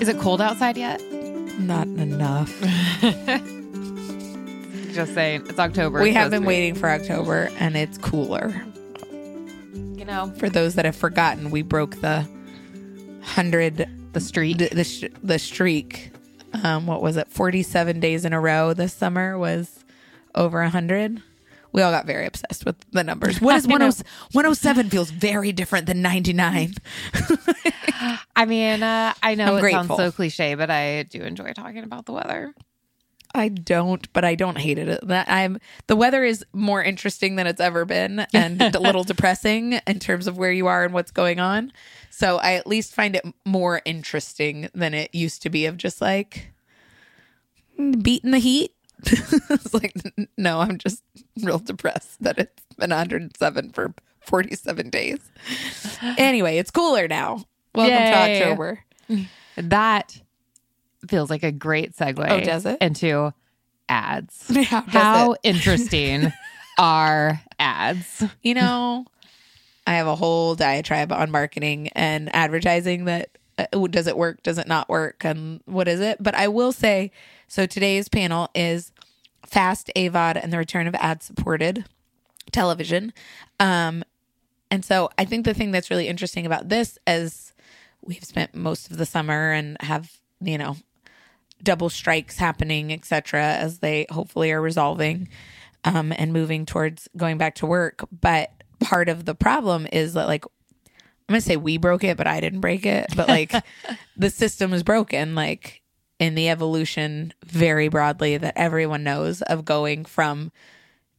Is it cold outside yet? Not enough. Just saying. It's October. we It's have been be. waiting for October and it's cooler. You know, For those that have forgotten, we broke the 100 the street. the the, sh- the streak. Um, what was it? 47 days in a row this summer was over 100. We all got very obsessed with the numbers. What is I 10 107 feels very different than 99. I mean, uh, I know I'm it sounds so cliche, but I do enjoy talking about the weather. I don't, but I don't hate it. That I'm the weather is more interesting than it's ever been and a little depressing in terms of where you are and what's going on. So I at least find it more interesting than it used to be of just like beating the heat. it's like no, I'm just real depressed that it's been 107 for 47 days. Anyway, it's cooler now. Welcome Yay. to October. That feels like a great segue. Oh, does it? Into ads. How How interesting are ads? You know, I have a whole diatribe on marketing and advertising that uh, does it work, does it not work, and what is it? But I will say so today's panel is fast AVOD and the return of ad supported television. Um, and so I think the thing that's really interesting about this as we've spent most of the summer and have, you know, double strikes happening, etc., as they hopefully are resolving um, and moving towards going back to work. But part of the problem is that, like, I'm gonna say we broke it, but I didn't break it. But like, the system is broken. Like in the evolution, very broadly, that everyone knows of going from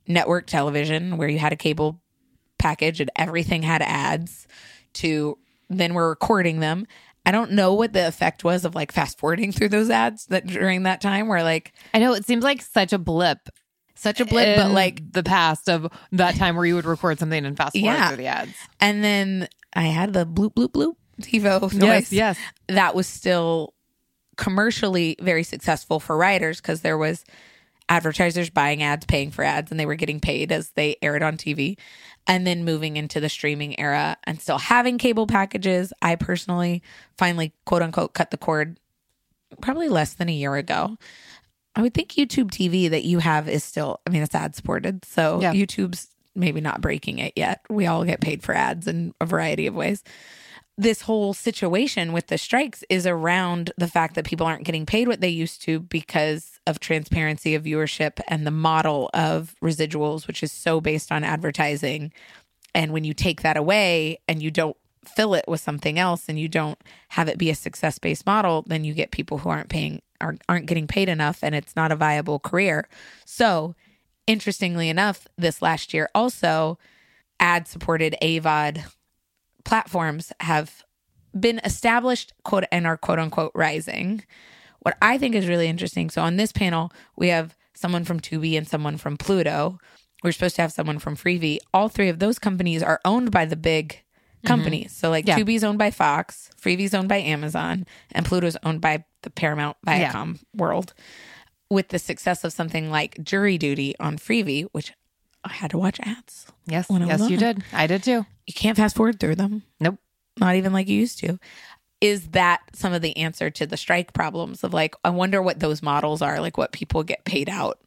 network television, where you had a cable package and everything had ads, to then we're recording them. I don't know what the effect was of like fast forwarding through those ads that during that time where like I know it seems like such a blip. Such a blip, but like the past of that time where you would record something and fast forward Yeah. through the ads. and then I had the bloop bloop bloop TiVo noise. yes. That was still commercially very successful for writers because there was advertisers buying ads, paying for ads, and they were getting paid as they aired on TV. And then moving into the streaming era and still having cable packages. I personally finally, quote unquote, cut the cord probably less than a year ago. I would think YouTube TV that you have is still, I mean, it's ad supported. So Yeah. YouTube's maybe not breaking it yet. We all get paid for ads in a variety of ways this whole situation with the strikes is around the fact that people aren't getting paid what they used to because of transparency of viewership and the model of residuals, which is so based on advertising. And when you take that away and you don't fill it with something else and you don't have it be a success based model, then you get people who aren't paying aren't, aren't getting paid enough and it's not a viable career. So, interestingly enough, this last year also ad supported AVOD platforms have been established quote and are quote unquote rising. What I think is really interesting. So on this panel, we have someone from Tubi and someone from Pluto. We're supposed to have someone from Freevee. All three of those companies are owned by the big Mm-hmm. companies. So like Yeah. Tubi's owned by Fox, Freevee's owned by Amazon, and Pluto's owned by the Paramount Yeah. Viacom world. With the success of something like Jury Duty on Freevee, which I had to watch ads. Yes. When I was yes, you it. did. I did too. You can't fast forward through them Nope. not even like you used to. Is that some of the answer to the strike problems of like, I wonder what those models are, like what people get paid out?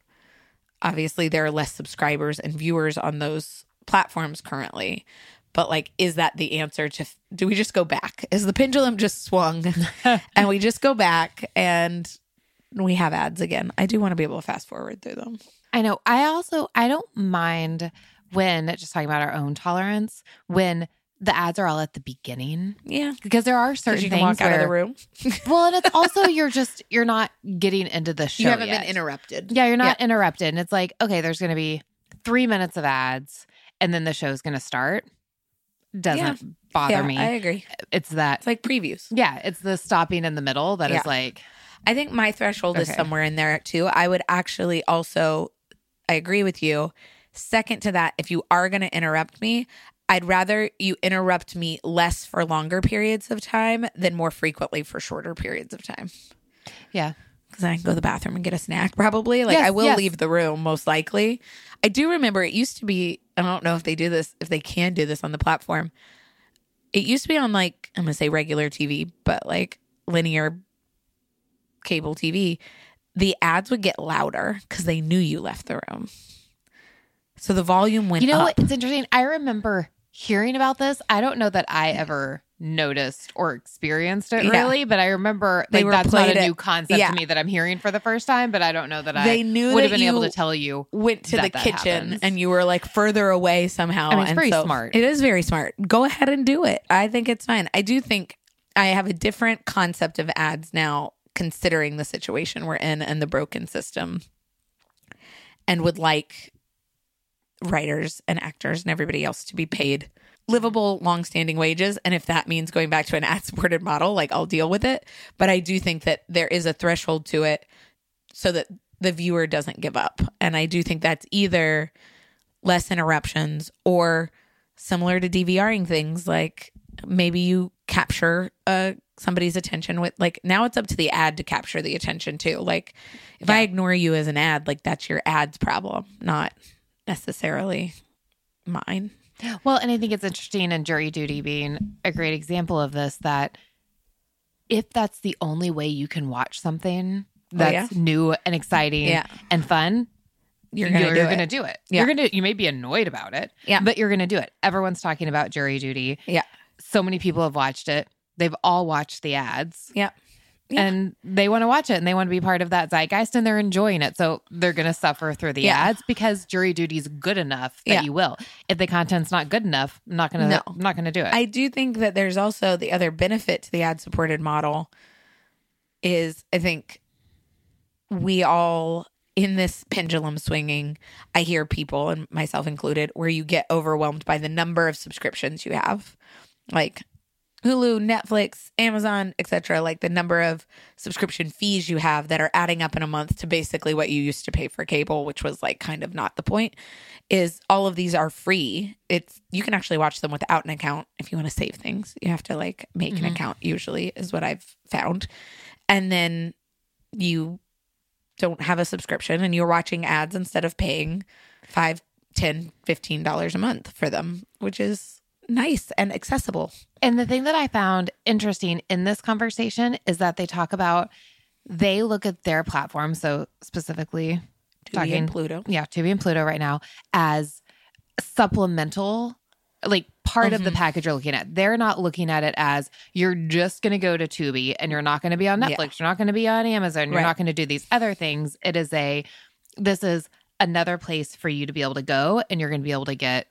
Obviously, there are less subscribers and viewers on those platforms currently. But like, is that the answer to do we just go back? Is the pendulum just swung and we just go back and we have ads again? I do want to be able to fast forward through them. I know. I also I don't mind when just talking about our own tolerance when the ads are all at the beginning Yeah. because there are certain you can things walk out of the room. well, and it's also you're just you're not getting into the show. you haven't yet. been interrupted. Yeah, you're not interrupted. And it's like, okay, there's going to be three minutes of ads and then the show's going to start. Doesn't bother Yeah, me. I agree. it's that, It's like previews. yeah, it's the stopping in the middle that is Yeah. like, I think my threshold is somewhere in there too. I would actually also, I agree with you. Second to that, if you are going to interrupt me, I'd rather you interrupt me less for longer periods of time than more frequently for shorter periods of time. yeah. Because I can go to the bathroom and get a snack probably. Like Yes, I will yes. leave the room most likely. I do remember it used to be, I don't know if they do this, if they can do this on the platform. It used to be on like, I'm going to say regular TV, but like linear cable TV. The ads would get louder because they knew you left the room. So the volume went You know up. what? It's interesting. I remember hearing about this. I don't know that I ever noticed or experienced it Yeah. really, but I remember They like were that's not a it- new concept yeah. to me that I'm hearing for the first time. But I don't know that I knew would have been able to tell you. went to the kitchen happens. and you were like further away somehow. I mean, it's and very so- smart. It is very smart. Go ahead and do it. I think it's fine. I do think I have a different concept of ads now, considering the situation we're in and the broken system, and would like writers and actors and everybody else to be paid livable long-standing wages. And if that means going back to an ad supported model like I'll deal with it. But I do think that there is a threshold to it so that the viewer doesn't give up. And I do think that's either less interruptions or similar to DVRing things like maybe you capture uh somebody's attention with like now it's up to the ad to capture the attention too. Like if I ignore you as an ad like that's your ad's problem not necessarily mine Well, and I think it's interesting, and jury duty being a great example of this. That if that's the only way you can watch something oh, that's new and exciting Oh, Yeah. and fun, you're gonna do you're it. gonna do it. Yeah. You're gonna you may be annoyed about it, Yeah. but you're gonna do it. Everyone's talking about jury duty. Yeah. So many people have watched it. They've all watched the ads. Yeah. Yeah. And they want to watch it and they want to be part of that zeitgeist and they're enjoying it. So they're going to suffer through the Yeah. ads because jury duty is good enough that Yeah. you will. If the content's not good enough, I'm not going to No. I'm not going to do it. I do think that there's also the other benefit to the ad supported model is I think we all in this pendulum swinging, I hear people and myself included where you get overwhelmed by the number of subscriptions you have. Like Hulu, Netflix, Amazon, etc. like the number of subscription fees you have that are adding up in a month to basically what you used to pay for cable, which was like kind of not the point. Is all of these are free. It's you can actually watch them without an account if you want to save things. You have to like make an mm-hmm. account usually is what I've found. And then you don't have a subscription and you're watching ads instead of paying five, ten, fifteen dollars a month for them, which is nice and accessible. And the thing that I found interesting in this conversation is that they talk about they look at their platform, so specifically Tubi and Pluto. yeah, Tubi and Pluto right now as supplemental, like part of the Mhm. package you're looking at. They're not looking at it as you're just going to go to Tubi and you're not going to be on Yeah. Netflix, you're not going to be on Amazon, you're Right. not going to do these other things. It is a this is another place for you to be able to go and you're going to be able to get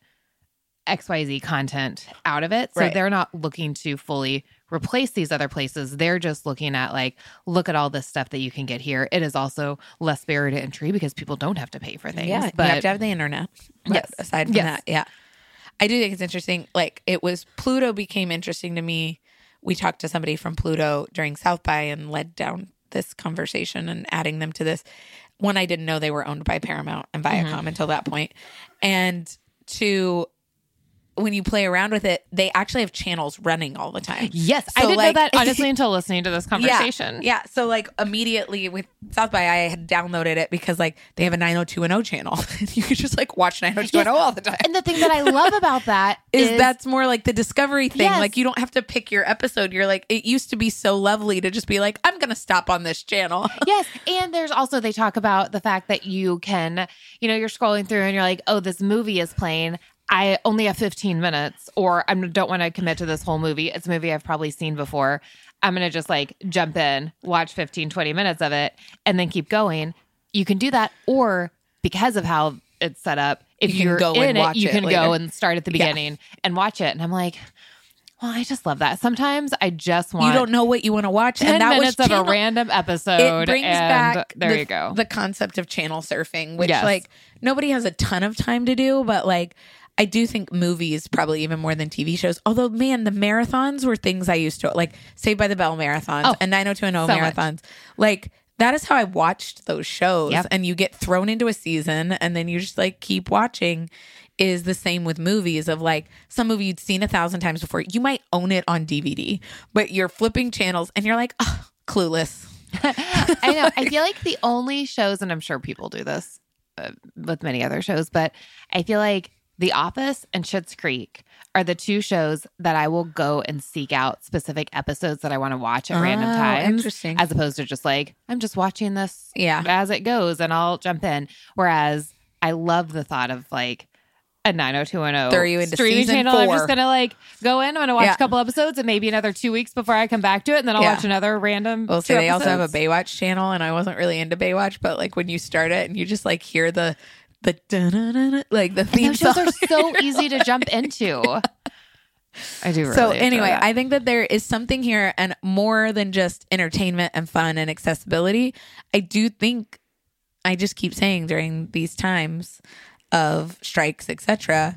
XYZ content out of it. So Right. they're not looking to fully replace these other places. They're just looking at like, look at all this stuff that you can get here. It is also less barrier to entry because people don't have to pay for things. Yeah, but you have to have the internet. But Yes. aside from Yes. that, yeah, I do think it's interesting. Like it was Pluto became interesting to me. We talked to somebody from Pluto during South by and led down this conversation and adding them to this. One, I didn't know they were owned by Paramount and Viacom Mm-hmm. until that point, and two. When you play around with it, they actually have channels running all the time. yes, I So, didn't like- know that honestly until listening to this conversation. Yeah, yeah. So like immediately with South by, I had downloaded it because like they have a 90210 channel. you could just like watch 90210 all the time. And the thing that I love about that Is, is, that's more like the discovery thing. Yes. Like you don't have to pick your episode. You're like it used to be so lovely to just be like I'm gonna stop on this channel. Yes. And there's also, they talk about the fact that you can, you know, you're scrolling through and you're like, oh, this movie is playing. I only have 15 minutes, or I don't want to commit to this whole movie. It's a movie I've probably seen before. I'm going to just like jump in, watch 15, 20 minutes of it, and then keep going. You can do that. Or because of how it's set up, if You are go in it, you can later. go and start at the Yeah. beginning and watch it. And I'm like, well, I just love that. Sometimes I just want You don't know what you want to watch, 10 and that minutes was of a random episode. it brings and back there the, you go. the concept of channel surfing which Yes. like nobody has a ton of time to do but like i do think movies probably even more than tv shows although man the marathons were things i used to like saved by the bell marathons Oh, and 90210 so much. marathons like that is how i watched those shows Yep. and you get thrown into a season and then you just like keep watching is the same with movies of like some movie you'd seen a thousand times before you might own it on dvd but you're flipping channels and you're like oh, clueless I know. I feel like the only shows, and I'm sure people do this uh, with many other shows, but I feel like The Office and Schitt's Creek are the two shows that I will go and seek out specific episodes that I want to watch at oh, random Oh, times. interesting. As opposed to just like, I'm just watching this Yeah. as it goes and I'll jump in. Whereas I love the thought of like a 90210 Throw you into streaming season channel. I'm just gonna like go in. I'm gonna watch Yeah. a couple episodes and maybe another two weeks before I come back to it, and then I'll Yeah. watch another random. Well, see, two they also have a. Baywatch channel, and I wasn't really into Baywatch, but like when you start it and you just like hear the the like the theme Those shows song. are so easy to jump into. I do. Really so anyway, that. I think that there is something here, and more than just entertainment and fun and accessibility. I do think I just keep saying during these times of strikes, etc.,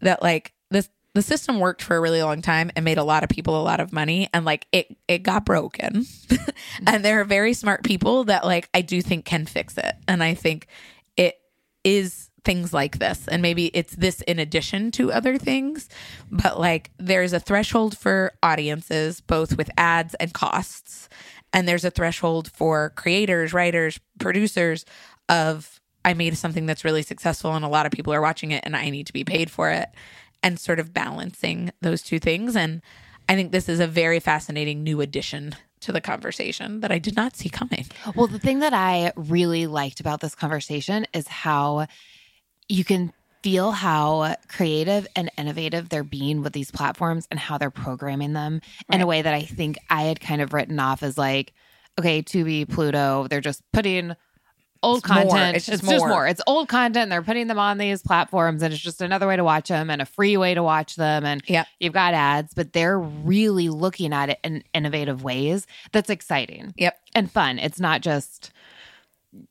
that like this the system worked for a really long time and made a lot of people a lot of money and like it it got broken and there are very smart people that like i do think can fix it and i think is things like this. And maybe it's this in addition to other things but like there's a threshold for audiences both with ads and costs. And there's a threshold for creators writers producers of i made something that's really successful and a lot of people are watching it and i need to be paid for it and sort of balancing those two things. And i think this is a very fascinating new addition to the conversation that i did not see coming. Well, the thing that I really liked about this conversation is how you can feel how creative and innovative they're being with these platforms and how they're programming them in a way that I think I had kind of written off as like, okay, Tubi, Pluto, they're just putting old It's more. content. It's It's just just, more. more. It's old content. They're putting them on these platforms, and it's just another way to watch them and a free way to watch them. And Yep. you've got ads, but they're really looking at it in innovative ways. That's exciting yep and fun. It's not just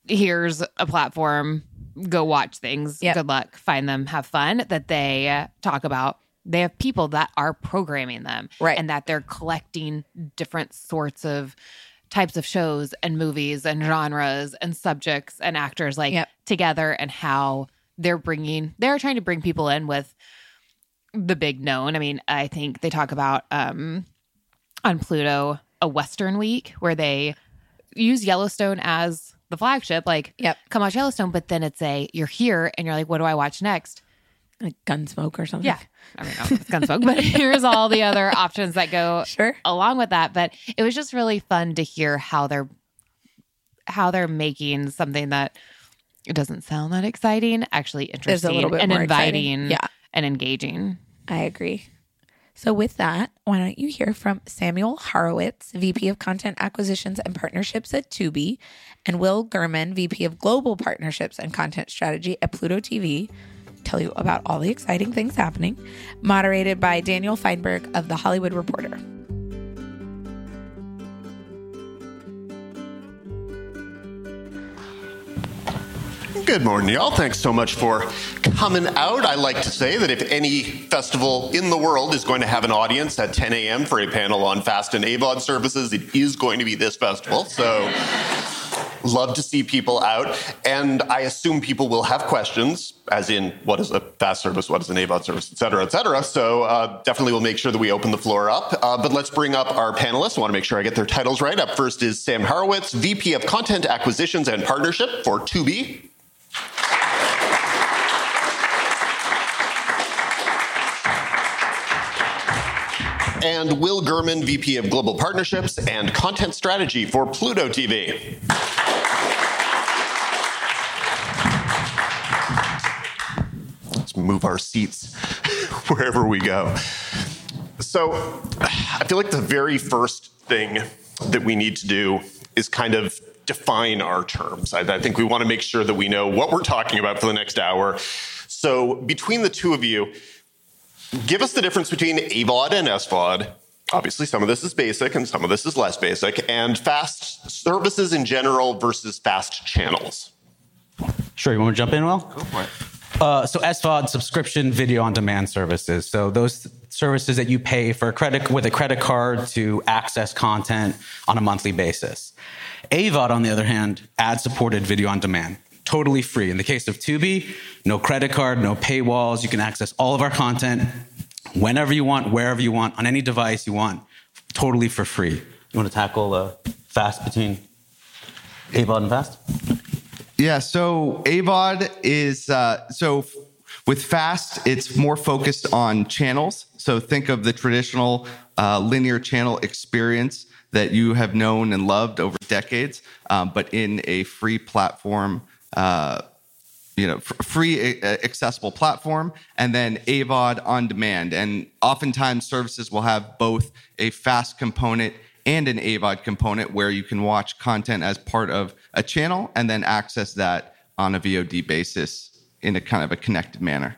here's a platform, go watch things. Yep. Good luck, find them, have fun. That they uh, talk about. They have people that are programming them, Right. And that they're collecting different sorts of types of shows and movies and genres and subjects and actors like Yep. together and how they're bringing they're trying to bring people in with the big known. I mean, I think they talk about um on Pluto a Western week where they use Yellowstone as the flagship. Like, Yep. come watch Yellowstone, but then it's a you're here and you're like, what do I watch next? Like gunsmoke or something Yeah, I mean, I don't know if it's Gunsmoke, but here's all the other options that go sure along with that. But it was just really fun to hear how they're how they're making something that it doesn't sound that exciting actually interesting and more exciting. inviting Yeah. and engaging. I agree. So, with that, why don't you hear from Samuel Harowitz, VP of Content Acquisitions and Partnerships at Tubi, and Will Gurman, VP of Global Partnerships and Content Strategy at Pluto TV, tell you about all the exciting things happening, moderated by Daniel Fienberg of The Hollywood Reporter. Good morning, y'all. Thanks so much for coming out. I like to say that if any festival in the world is going to have an audience at 10 a.m. for a panel on fast and AVOD services, it is going to be this festival. So, love to see people out. And I assume people will have questions, as in, what is a fast service, what is an AVOD service, et cetera, et cetera. So, uh, definitely we'll make sure that we open the floor up. Uh, but let's bring up our panelists. I want to make sure I get their titles right. Up first is Sam Harowitz, VP of Content Acquisitions and Partnership for Tubi. and Will Gurman, VP of Global Partnerships and Content Strategy for Pluto TV. Let's move our seats wherever we go. So, I feel like the very first thing that we need to do is kind of define our terms. I, I think we want to make sure that we know what we're talking about for the next hour. So, between the two of you, give us the difference between AVOD and SVOD. Obviously, some of this is basic and some of this is less basic, and fast services in general versus fast channels. Sure, you want to jump in, Will? Go for it. Uh, so SVOD, subscription video on demand services. So those services that you pay for a credit with a credit card to access content on a monthly basis. AVOD, on the other hand, ad supported video on demand. Totally free. In the case of Tubi, no credit card, no paywalls. You can access all of our content whenever you want, wherever you want, on any device you want, totally for free. You want to tackle uh, fast between AVOD and Fast? Yeah, so AVOD is uh, so with Fast, it's more focused on channels. So think of the traditional uh, linear channel experience that you have known and loved over decades, um, but in a free platform. Uh, you know, free accessible platform, and then AVOD on demand. And oftentimes, services will have both a fast component and an AVOD component where you can watch content as part of a channel and then access that on a VOD basis in a kind of a connected manner.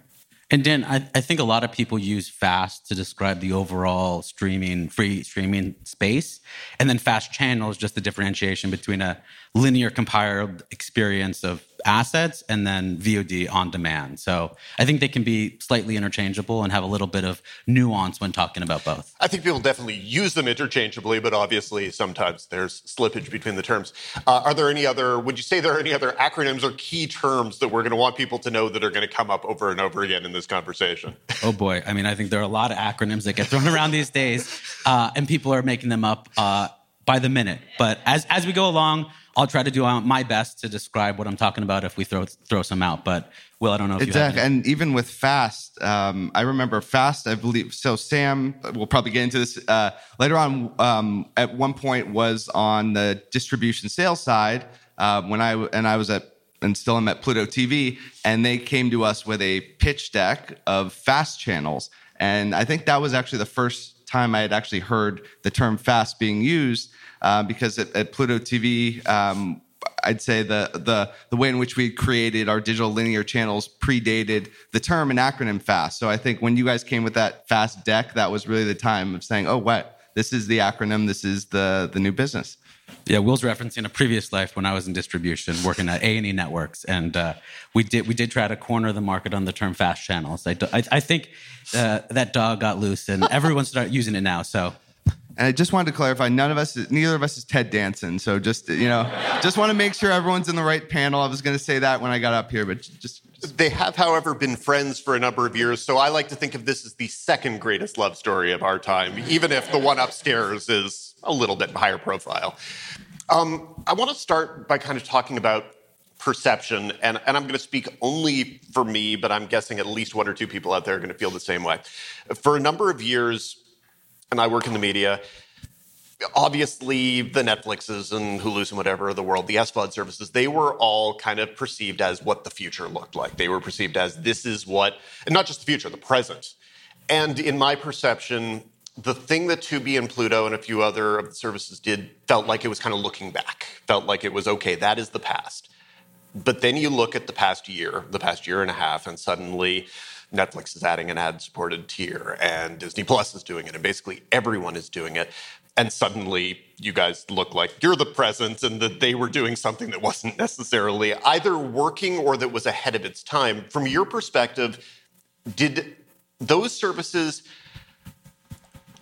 And Dan, I, I, think a lot of people use fast to describe the overall streaming, free streaming space. And then fast channel is just the differentiation between a linear compiled experience of assets and then VOD on demand. So I think they can be slightly interchangeable and have a little bit of nuance when talking about both. I think people definitely use them interchangeably, but obviously sometimes there's slippage between the terms. Uh, are there any other, would you say there are any other acronyms or key terms that we're going to want people to know that are going to come up over and over again in this conversation? Oh boy. I mean, I think there are a lot of acronyms that get thrown around these days, uh, and people are making them up uh, by the minute. But as, as we go along, I'll try to do my best to describe what I'm talking about if we throw throw some out. But Will, I don't know if exactly. and even with Fast, um, I remember Fast. I believe so. Sam, we'll probably get into this uh, later on. Um, at one point, was on the distribution sales side uh, when I and I was at and still am at Pluto TV, and they came to us with a pitch deck of fast channels, and I think that was actually the first time I had actually heard the term fast being used uh, because at, at, Pluto TV, um, I'd say the the the way in which we created our digital linear channels predated the term and acronym FAST. So I think when you guys came with that FAST deck, that was really the time of saying, "Oh, what? This is the acronym. This is the the new business." Yeah, Will's referencing a previous life when I was in distribution, working at A and E Networks, and uh, we did we did try to corner the market on the term fast channels. I, I, I think uh, that dog got loose, and everyone started using it now. So and I just wanted to clarify, none of us, neither of us is Ted Danson. So just, you know, just want to make sure everyone's in the right panel. I was going to say that when I got up here, but just, just. They have, however, been friends for a number of years. So I like to think of this as the second greatest love story of our time, even if the one upstairs is a little bit higher profile. Um, I want to start by kind of talking about perception, and, and I'm going to speak only for me, but I'm guessing at least one or two people out there are going to feel the same way. For a number of years, and I work in the media. Obviously, the Netflixes and Hulu's and whatever the world, the SVOD services, they were all kind of perceived as what the future looked like. They were perceived as this is what, and not just the future, the present. And in my perception, the thing that Tubi and Pluto and a few other of the services did felt like it was kind of looking back, felt like it was okay, that is the past. But then you look at the past year, the past year and a half, and suddenly Netflix is adding an ad supported tier and Disney Plus is doing it, and basically everyone is doing it. And suddenly you guys look like you're the present and that they were doing something that wasn't necessarily either working or that was ahead of its time. From your perspective, did those services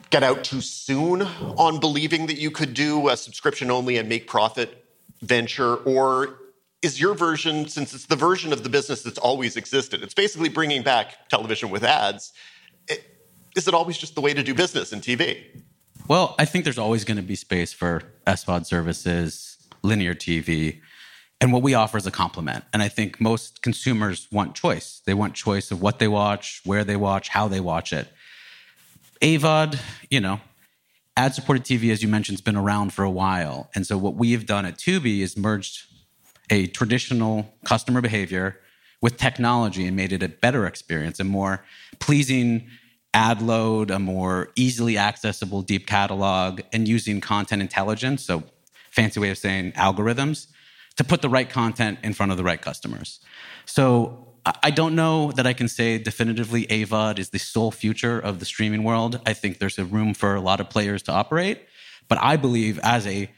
get out too soon on believing that you could do a subscription only and make profit venture? Or is your version, since it's the version of the business that's always existed, it's basically bringing back television with ads. It, is it always just the way to do business in TV? Well, I think there's always going to be space for SVOD services, linear TV, and what we offer is a complement. And I think most consumers want choice. They want choice of what they watch, where they watch, how they watch it. AVOD, you know, ad supported TV, as you mentioned, has been around for a while. And so what we have done at Tubi is merged a traditional customer behavior with technology and made it a better experience, a more pleasing ad load, a more easily accessible deep catalog, and using content intelligence, so fancy way of saying algorithms, to put the right content in front of the right customers. So I don't know that I can say definitively AVOD is the sole future of the streaming world. I think there's a room for a lot of players to operate. But I believe as a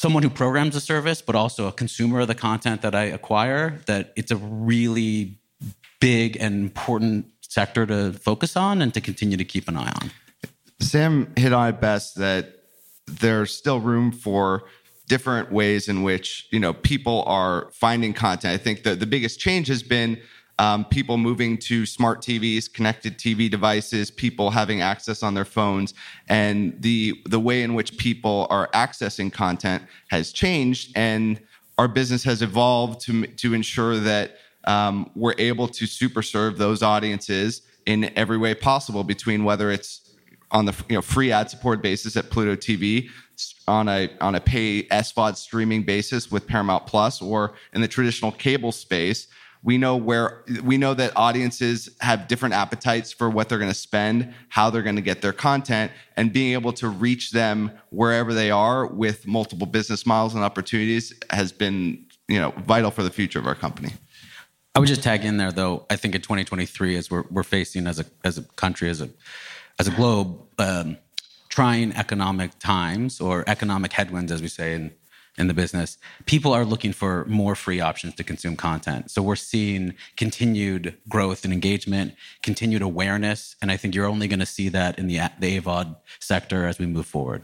someone who programs a service, but also a consumer of the content that I acquire, that it's a really big and important sector to focus on and to continue to keep an eye on. Sam hit on it best that there's still room for different ways in which you know people are finding content. I think that the biggest change has been um, people moving to smart TVs, connected TV devices, people having access on their phones, and the the way in which people are accessing content has changed, and our business has evolved to to ensure that um, we're able to super serve those audiences in every way possible. Between whether it's on the you know free ad support basis at Pluto TV, on a on a pay SVOD streaming basis with Paramount Plus, or in the traditional cable space we know where we know that audiences have different appetites for what they're going to spend how they're going to get their content and being able to reach them wherever they are with multiple business models and opportunities has been you know vital for the future of our company. I would just tag in there though. I think in 2023 as we're, we're facing as a as a country as a as a globe um, trying economic times or economic headwinds as we say in in the business, people are looking for more free options to consume content. So we're seeing continued growth and engagement, continued awareness, and I think you're only going to see that in the the AVOD sector as we move forward.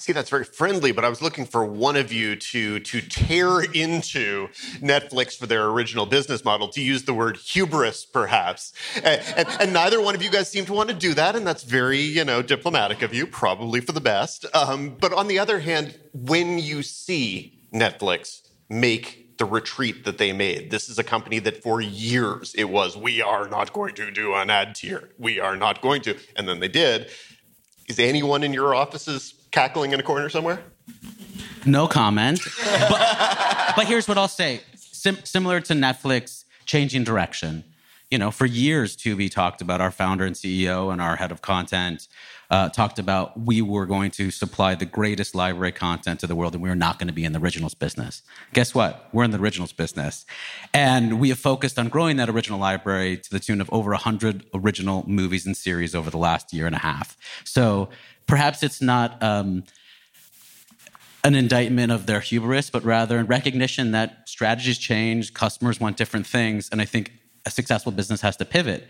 See, that's very friendly, but I was looking for one of you to to tear into Netflix for their original business model, to use the word hubris, perhaps. And, and, and neither one of you guys seem to want to do that, and that's very, you know, diplomatic of you, probably for the best. Um, but on the other hand, when you see Netflix make the retreat that they made. This is a company that for years it was, we are not going to do an ad tier. We are not going to. And then they did. Is anyone in your offices cackling in a corner somewhere? No comment. but, but here's what I'll say Sim- similar to Netflix changing direction. You know, for years, Tubi talked about our founder and CEO and our head of content uh, talked about we were going to supply the greatest library content to the world and we were not going to be in the originals business. Guess what? We're in the originals business. And we have focused on growing that original library to the tune of over 100 original movies and series over the last year and a half. So perhaps it's not. Um, an indictment of their hubris, but rather in recognition that strategies change, customers want different things, and I think a successful business has to pivot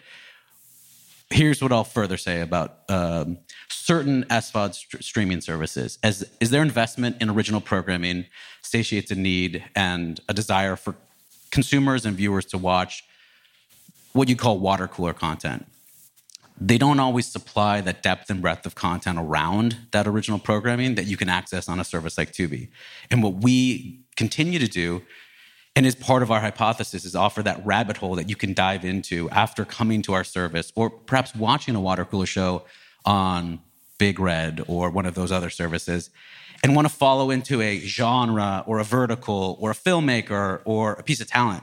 here's what I'll further say about um, certain SVOD st- streaming services. As is their investment in original programming satiates a need and a desire for consumers and viewers to watch what you call water cooler content. They don't always supply that depth and breadth of content around that original programming that you can access on a service like Tubi. And what we continue to do and is part of our hypothesis is offer that rabbit hole that you can dive into after coming to our service or perhaps watching a water cooler show on Big Red or one of those other services and want to follow into a genre or a vertical or a filmmaker or a piece of talent.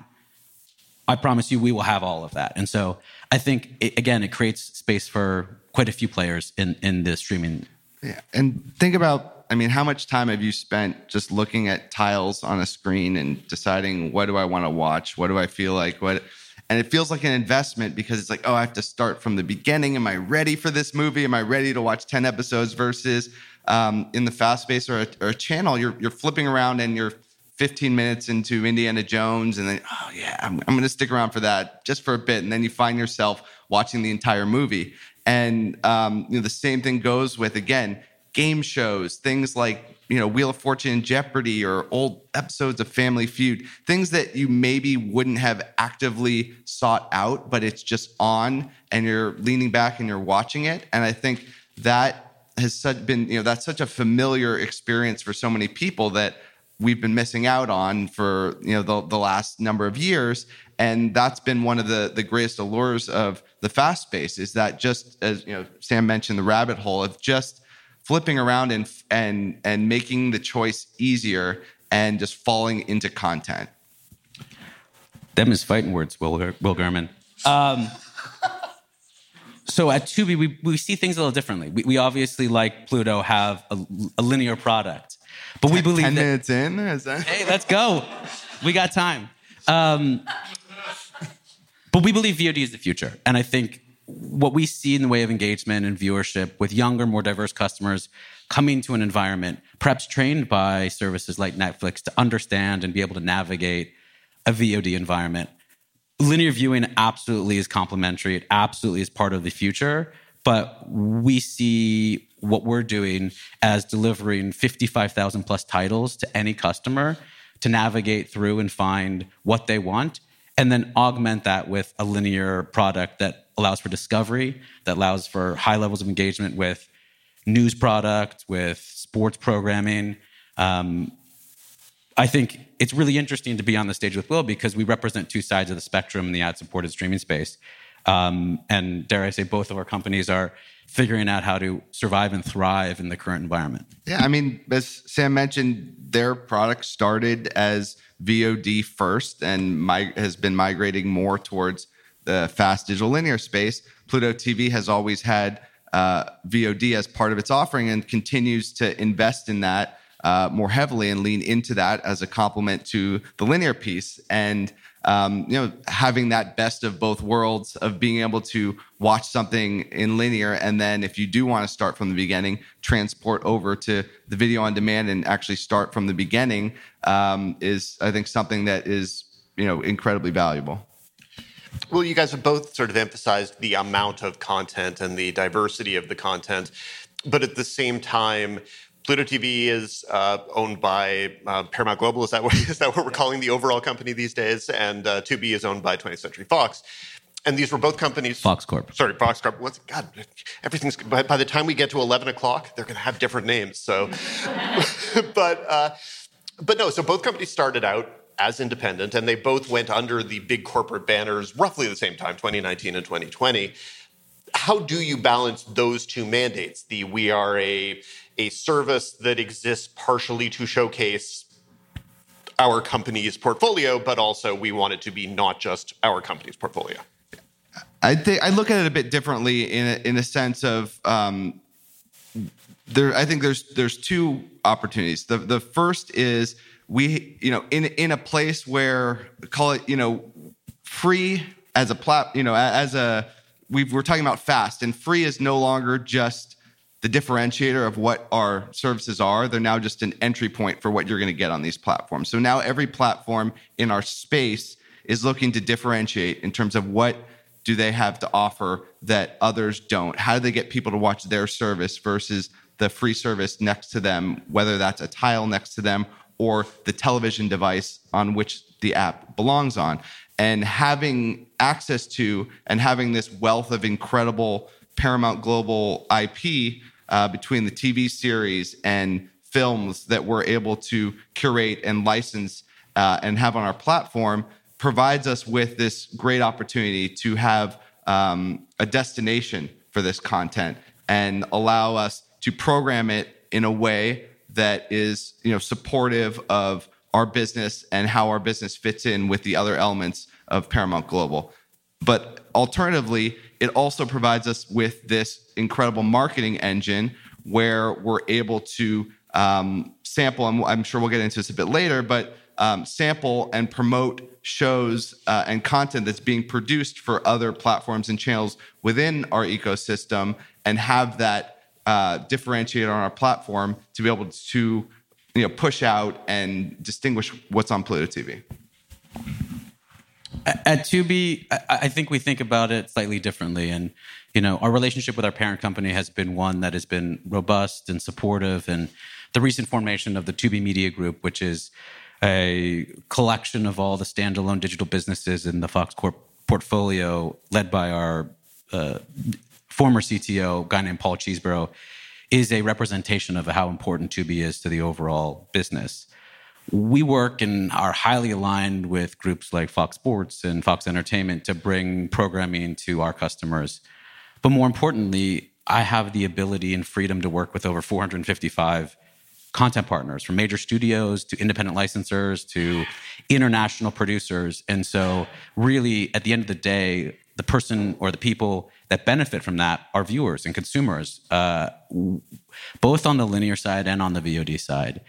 I promise you, we will have all of that. And so I think, it, again, it creates space for quite a few players in, in the streaming. Yeah. And think about I mean, how much time have you spent just looking at tiles on a screen and deciding what do I want to watch? What do I feel like? What and it feels like an investment because it's like, oh, I have to start from the beginning. Am I ready for this movie? Am I ready to watch 10 episodes versus um, in the fast space or a, or a channel, you're, you're flipping around and you're 15 minutes into Indiana Jones, and then, oh, yeah, I'm, I'm going to stick around for that just for a bit. And then you find yourself watching the entire movie. And um, you know, the same thing goes with, again, game shows, things like you know Wheel of Fortune, Jeopardy, or old episodes of Family Feud, things that you maybe wouldn't have actively sought out, but it's just on, and you're leaning back and you're watching it. And I think that has been you know that's such a familiar experience for so many people that we've been missing out on for you know the, the last number of years and that's been one of the the greatest allures of the fast space is that just as you know sam mentioned the rabbit hole of just flipping around and and and making the choice easier and just falling into content. Them is fighting words, Will, Will Gurman. Um, so at Tubi, we, we see things a little differently. We, we obviously, like Pluto, have a, a linear product, but we believe ten that, minutes in. Is that? Hey, let's go. We got time. Um, but we believe VOD is the future, and I think what we see in the way of engagement and viewership with younger, more diverse customers coming to an environment, perhaps trained by services like Netflix to understand and be able to navigate a VOD environment. Linear viewing absolutely is complementary. It absolutely is part of the future. But we see what we're doing as delivering 55,000 plus titles to any customer to navigate through and find what they want and then augment that with a linear product that allows for discovery, that allows for high levels of engagement with news product, with sports programming. Um, I think it's really interesting to be on the stage with Will because we represent two sides of the spectrum in the ad supported streaming space. Um, and dare I say, both of our companies are figuring out how to survive and thrive in the current environment. Yeah, I mean, as Sam mentioned, their product started as VOD first and has been migrating more towards the fast digital linear space. Pluto TV has always had uh, VOD as part of its offering and continues to invest in that uh, more heavily and lean into that as a complement to the linear piece. And um, you know, having that best of both worlds of being able to watch something in linear, and then if you do want to start from the beginning, transport over to the video on demand and actually start from the beginning um, is, I think, something that is you know incredibly valuable. Well, you guys have both sort of emphasized the amount of content and the diversity of the content, but at the same time, Pluto TV is uh, owned by uh, Paramount Global. Is that what is that what we're calling the overall company these days? And uh, Tubi is owned by 20th Century Fox. And these were both companies. Fox Corp. Sorry, Fox Corp. What's God? Everything's by, by the time we get to 11 o'clock, they're going to have different names. So, but uh, but no. So both companies started out as independent, and they both went under the big corporate banners roughly the same time, 2019 and 2020. How do you balance those two mandates? The we are a a service that exists partially to showcase our company's portfolio, but also we want it to be not just our company's portfolio. I think I look at it a bit differently in a, in a sense of um, there. I think there's there's two opportunities. The the first is we you know in in a place where call it you know free as a plat you know as a we are talking about fast and free is no longer just the differentiator of what our services are. They're now just an entry point for what you're going to get on these platforms. So now every platform in our space is looking to differentiate in terms of what do they have to offer that others don't? How do they get people to watch their service versus the free service next to them, whether that's a tile next to them or the television device on which the app belongs on? And having access to and having this wealth of incredible Paramount Global IP uh, between the TV series and films that we're able to curate and license uh, and have on our platform provides us with this great opportunity to have um, a destination for this content and allow us to program it in a way that is you know supportive of our business and how our business fits in with the other elements of Paramount Global. But alternatively, it also provides us with this incredible marketing engine where we're able to um, sample, and I'm sure we'll get into this a bit later, but um, sample and promote shows uh, and content that's being produced for other platforms and channels within our ecosystem and have that uh, differentiate on our platform to be able to you know push out and distinguish what's on Pluto TV. At Tubi, I think we think about it slightly differently. And, you know, our relationship with our parent company has been one that has been robust and supportive. And the recent formation of the Tubi Media Group, which is a collection of all the standalone digital businesses in the Fox Corp portfolio, led by our uh, former CTO, guy named Paul Cheesbrough, is a representation of how important Tubi is to the overall business we work and are highly aligned with groups like Fox Sports and Fox Entertainment to bring programming to our customers. But more importantly, I have the ability and freedom to work with over 455 content partners from major studios to independent licensors to international producers. And so, really, at the end of the day, the person or the people that benefit from that are viewers and consumers, uh, both on the linear side and on the VOD side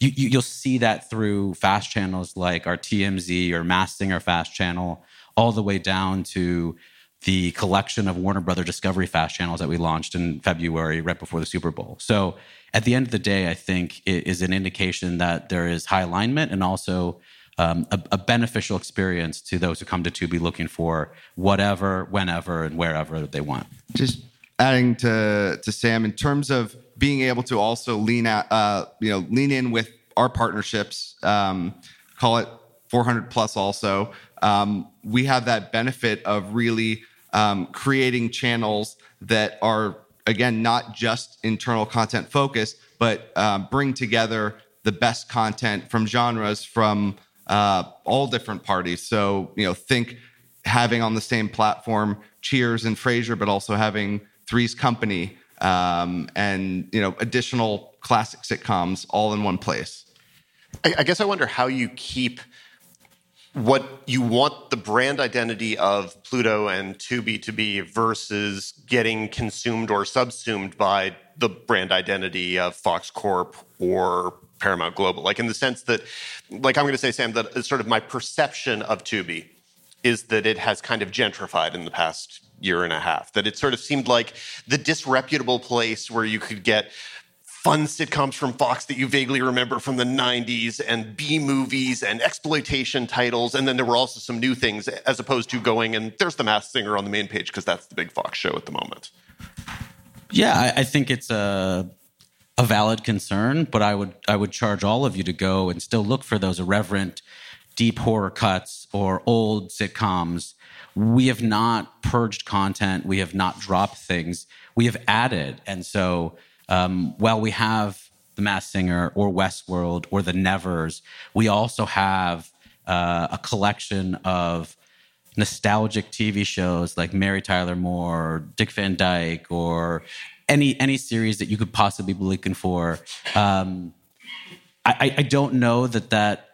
you, you, will see that through fast channels like our TMZ or Masked Singer fast channel, all the way down to the collection of Warner Brother Discovery fast channels that we launched in February, right before the Super Bowl. So at the end of the day, I think it is an indication that there is high alignment and also um, a, a, beneficial experience to those who come to Tubi looking for whatever, whenever, and wherever they want. Just adding to to Sam in terms of being able to also lean out, uh, you know, lean in with our partnerships. Um, call it 400 plus also. Um, we have that benefit of really um, creating channels that are, again, not just internal content focused, but um, bring together the best content from genres from uh, all different parties. So, you know, think having on the same platform Cheers and Frasier, but also having Three's Company um, and, you know, additional classic sitcoms all in one place. I, I guess I wonder how you keep what you want the brand identity of Pluto and Tubi to be versus getting consumed or subsumed by the brand identity of Fox Corp or Paramount Global. Like in the sense that, like I'm going to say, Sam, that sort of my perception of Tubi is that it has kind of gentrified in the past year and a half. That it sort of seemed like the disreputable place where you could get fun sitcoms from Fox that you vaguely remember from the 90s and B movies and exploitation titles. And then there were also some new things as opposed to going and there's the Masked Singer on the main page because that's the big Fox show at the moment. Yeah, I, I think it's a a valid concern, but I would I would charge all of you to go and still look for those irreverent, deep horror cuts or old sitcoms. We have not purged content. We have not dropped things. We have added, and so um, while we have The Masked Singer or Westworld or The Nevers, we also have uh, a collection of nostalgic TV shows like Mary Tyler Moore, or Dick Van Dyke, or any any series that you could possibly be looking for. Um, I, I don't know that that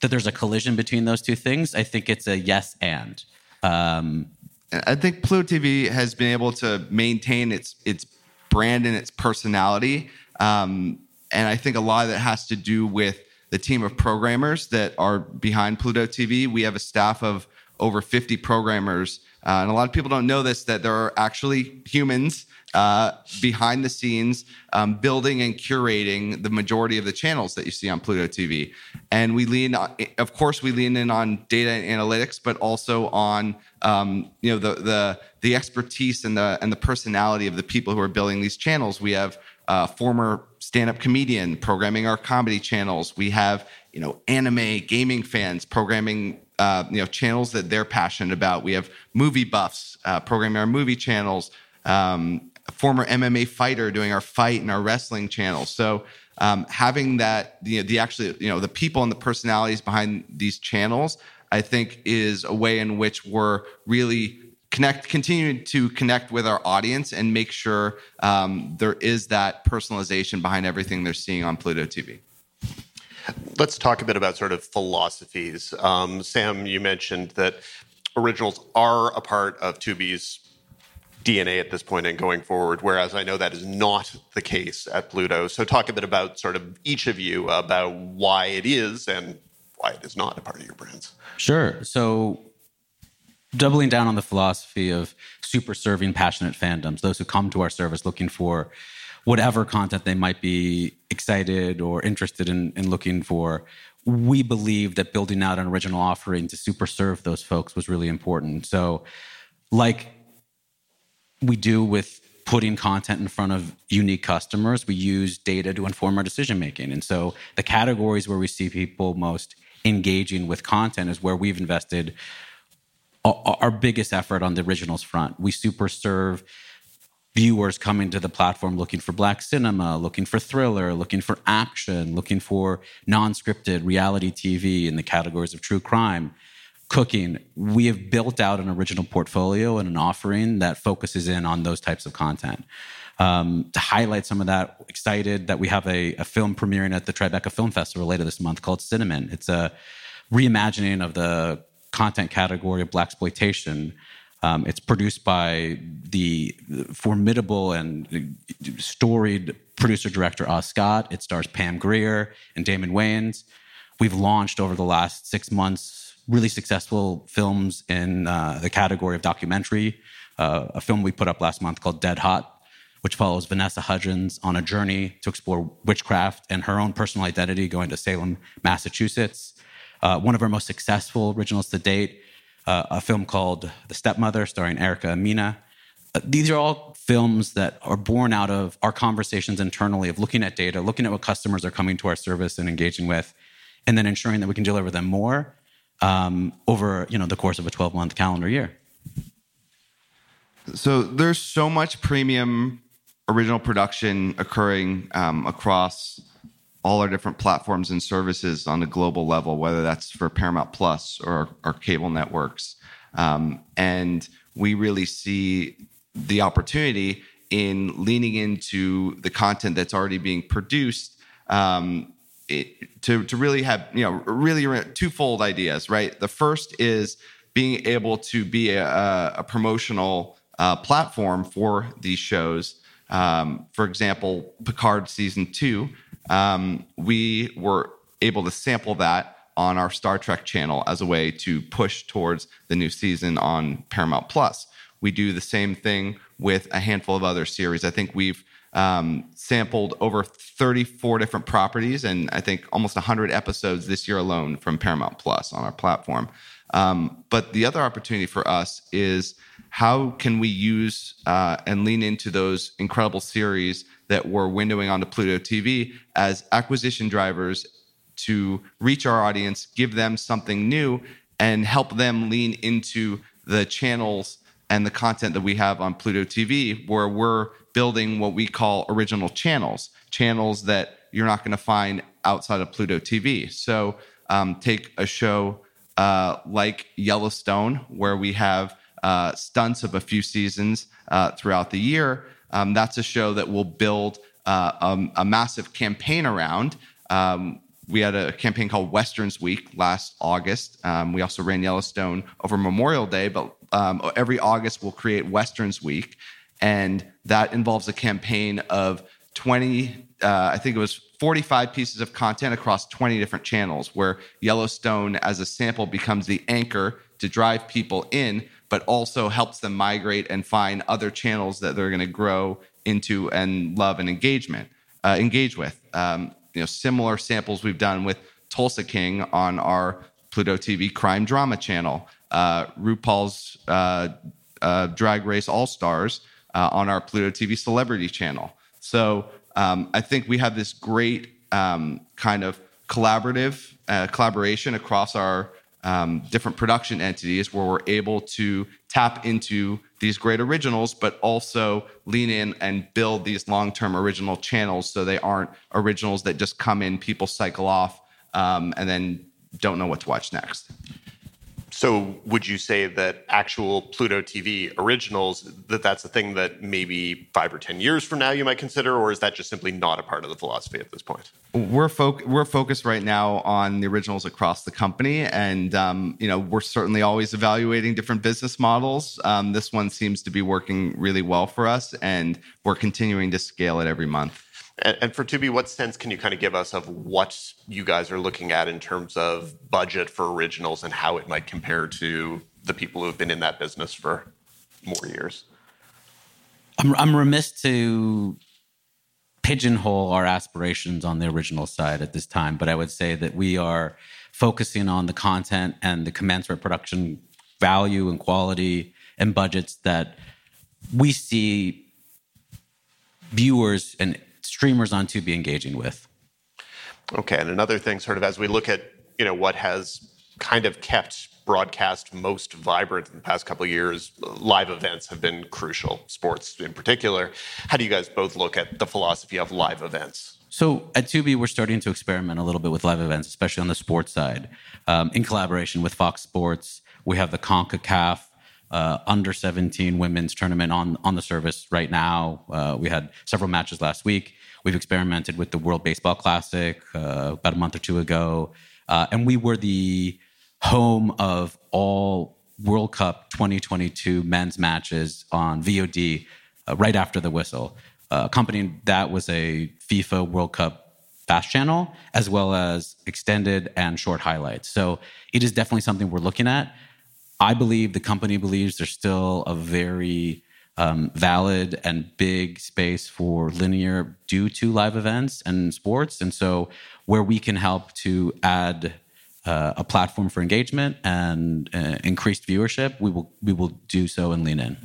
that there's a collision between those two things. I think it's a yes and. Um, I think Pluto TV has been able to maintain its its brand and its personality. Um, and I think a lot of that has to do with the team of programmers that are behind Pluto TV. We have a staff of over 50 programmers. Uh, and a lot of people don't know this that there are actually humans uh, behind the scenes um, building and curating the majority of the channels that you see on Pluto TV. And we lean, on, of course, we lean in on data and analytics, but also on um, you know the the the expertise and the and the personality of the people who are building these channels. We have uh, former stand-up comedian programming our comedy channels. We have you know anime gaming fans programming uh, you know channels that they're passionate about. We have movie buffs uh, programming our movie channels. Um, former MMA fighter doing our fight and our wrestling channel. So um, having that the, the actually you know the people and the personalities behind these channels, I think, is a way in which we're really connect continuing to connect with our audience and make sure um, there is that personalization behind everything they're seeing on Pluto TV. Let's talk a bit about sort of philosophies. Um, Sam, you mentioned that originals are a part of Tubi's DNA at this point and going forward, whereas I know that is not the case at Pluto. So, talk a bit about sort of each of you about why it is and why it is not a part of your brands. Sure. So, doubling down on the philosophy of super serving passionate fandoms, those who come to our service looking for whatever content they might be excited or interested in, in looking for. We believe that building out an original offering to super serve those folks was really important. So, like we do with putting content in front of unique customers, we use data to inform our decision making. And so the categories where we see people most engaging with content is where we've invested our biggest effort on the originals front. We super serve viewers coming to the platform looking for black cinema, looking for thriller, looking for action, looking for non-scripted reality TV in the categories of true crime cooking, we have built out an original portfolio and an offering that focuses in on those types of content. Um, to highlight some of that, excited that we have a, a, film premiering at the Tribeca Film Festival later this month called Cinnamon. It's a reimagining of the content category of blaxploitation. Um, it's produced by the formidable and storied producer director Os Scott. It stars Pam Grier and Damon Wayans. We've launched over the last six months really successful films in uh, the category of documentary. Uh, a film we put up last month called Dead Hot, which follows Vanessa Hudgens on a journey to explore witchcraft and her own personal identity going to Salem, Massachusetts. Uh, one of our most successful originals to date, uh, a film called The Stepmother, starring Erica Amina. Uh, these are all films that are born out of our conversations internally of looking at data, looking at what customers are coming to our service and engaging with, and then ensuring that we can deliver them more um, over you know the course of a 12 month calendar year. So there's so much premium original production occurring um, across all our different platforms and services on a global level, whether that's for Paramount Plus or our cable networks. Um, and we really see the opportunity in leaning into the content that's already being produced um, it, to, to really have, you know, really twofold ideas, right? The first is being able to be a, a promotional uh, platform for these shows. Um, for example, Picard season two, um, we were able to sample that on our Star Trek channel as a way to push towards the new season on Paramount Plus. We do the same thing with a handful of other series. I think we've um, sampled over 34 different properties and I think almost 100 episodes this year alone from Paramount Plus on our platform. Um, but the other opportunity for us is how can we use uh, and lean into those incredible series that we're windowing onto Pluto TV as acquisition drivers to reach our audience, give them something new, and help them lean into the channels and the content that we have on Pluto TV, where we're building what we call original channels, channels that you're not going to find outside of Pluto TV. So um, take a show uh, like Yellowstone, where we have uh, stunts of a few seasons uh, throughout the year. Um, that's a show that will build uh, um, a massive campaign around. Um, we had a campaign called Westerns Week last August. Um, we also ran Yellowstone over Memorial Day, but um, every August we'll create Westerns Week, and that involves a campaign of 20. Uh, I think it was 45 pieces of content across 20 different channels, where Yellowstone as a sample becomes the anchor to drive people in, but also helps them migrate and find other channels that they're going to grow into and love and engagement uh, engage with. Um, you know, similar samples we've done with Tulsa King on our Pluto TV crime drama channel, uh, RuPaul's uh, uh, Drag Race All Stars uh, on our Pluto TV celebrity channel. So um, I think we have this great um, kind of collaborative uh, collaboration across our um, different production entities where we're able to tap into these great originals, but also lean in and build these long term original channels so they aren't originals that just come in, people cycle off, um, and then don't know what to watch next. So, would you say that actual Pluto TV originals that that's a thing that maybe five or ten years from now you might consider, or is that just simply not a part of the philosophy at this point? We're we're focused right now on the originals across the company, and um, you know we're certainly always evaluating different business models. Um, this one seems to be working really well for us, and we're continuing to scale it every month. And, and for Tubi, what sense can you kind of give us of what you guys are looking at in terms of budget for originals and how it might compare to the people who have been in that business for more years? I'm, I'm remiss to pigeonhole our aspirations on the original side at this time, but I would say that we are focusing on the content and the commensurate production value and quality and budgets that we see viewers and streamers on Tubi engaging with. Okay, and another thing, sort of as we look at you know what has kind of kept broadcast most vibrant in the past couple of years, live events have been crucial. Sports in particular. How do you guys both look at the philosophy of live events? So at Tubi, we're starting to experiment a little bit with live events, especially on the sports side. Um, in collaboration with Fox Sports, we have the CONCACAF uh, under 17 women's tournament on on the service right now. Uh, we had several matches last week. We've experimented with the World Baseball Classic uh, about a month or two ago, uh, and we were the home of all World Cup 2022 men's matches on VOD uh, right after the whistle. Uh, accompanying that was a FIFA World Cup fast channel as well as extended and short highlights. So it is definitely something we're looking at. I believe the company believes there's still a very um, valid and big space for linear due to live events and sports. And so, where we can help to add uh, a platform for engagement and uh, increased viewership, we will we will do so and lean in.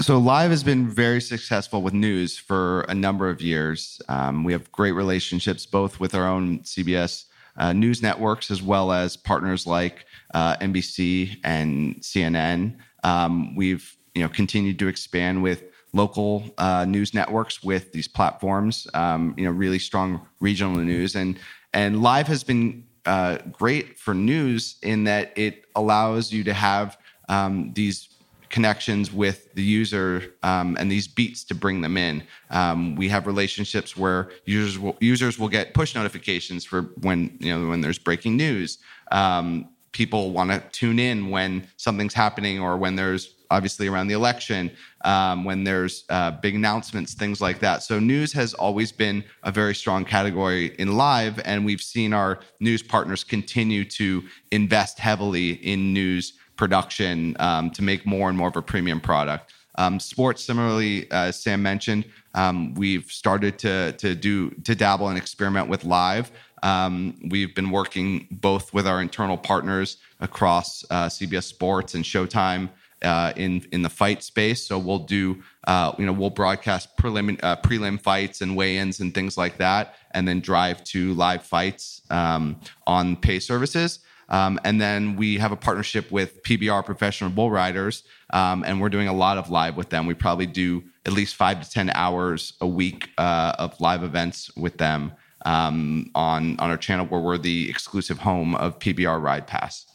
So live has been very successful with news for a number of years. Um, we have great relationships both with our own CBS uh, news networks as well as partners like uh, NBC and CNN. Um, we've you know continued to expand with local uh, news networks with these platforms. Um, you know, really strong regional news and and live has been uh, great for news in that it allows you to have um, these connections with the user um, and these beats to bring them in. Um, we have relationships where users will, users will get push notifications for when you know when there's breaking news. Um, people want to tune in when something's happening or when there's obviously around the election, um, when there's uh, big announcements, things like that. So news has always been a very strong category in live, and we've seen our news partners continue to invest heavily in news production um, to make more and more of a premium product. Um, sports, similarly, uh, as Sam mentioned, um, we've started to to do to dabble and experiment with live. Um, we've been working both with our internal partners across uh, CBS Sports and Showtime uh, in in the fight space. So we'll do uh, you know we'll broadcast prelim uh, prelim fights and weigh-ins and things like that, and then drive to live fights um, on pay services. Um, and then we have a partnership with PBR Professional Bull Riders, um, and we're doing a lot of live with them. We probably do at least five to ten hours a week uh, of live events with them um, on on our channel, where we're the exclusive home of PBR Ride Pass.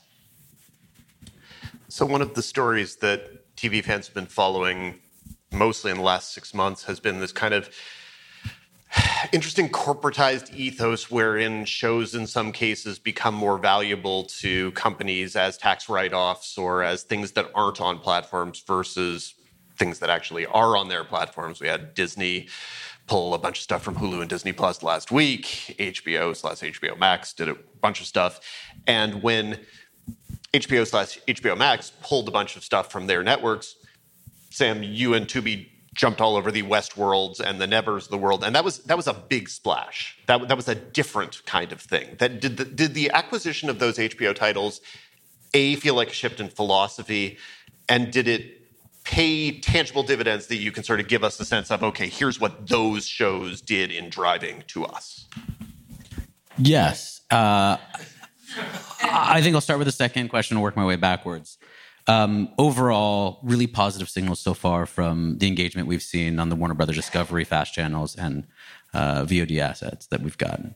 So one of the stories that TV fans have been following mostly in the last six months has been this kind of interesting corporatized ethos wherein shows in some cases become more valuable to companies as tax write-offs or as things that aren't on platforms versus things that actually are on their platforms. We had Disney pull a bunch of stuff from Hulu and Disney Plus last week. HBO slash HBO Max did a bunch of stuff. And when HBO slash HBO Max pulled a bunch of stuff from their networks, Sam, you and Tubi jumped all over the Westworlds and the Nevers of the world, and that was that was a big splash. That that was a different kind of thing. That did the, did the acquisition of those HBO titles a feel like a shift in philosophy, and did it pay tangible dividends that you can sort of give us a sense of? Okay, here's what those shows did in driving to us. Yes. Uh, I think I'll start with the second question and work my way backwards. Um, overall, really positive signals so far from the engagement we've seen on the Warner Brothers Discovery fast channels and uh, VOD assets that we've gotten.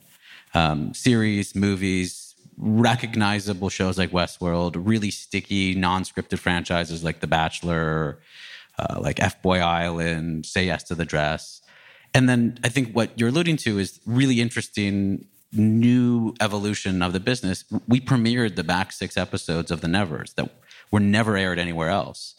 Um, series, movies, recognizable shows like Westworld, really sticky, non-scripted franchises like The Bachelor, uh, like F Boy Island, Say Yes to the Dress. And then I think what you're alluding to is really interesting new evolution of the business. We premiered the back six episodes of The Nevers that were never aired anywhere else.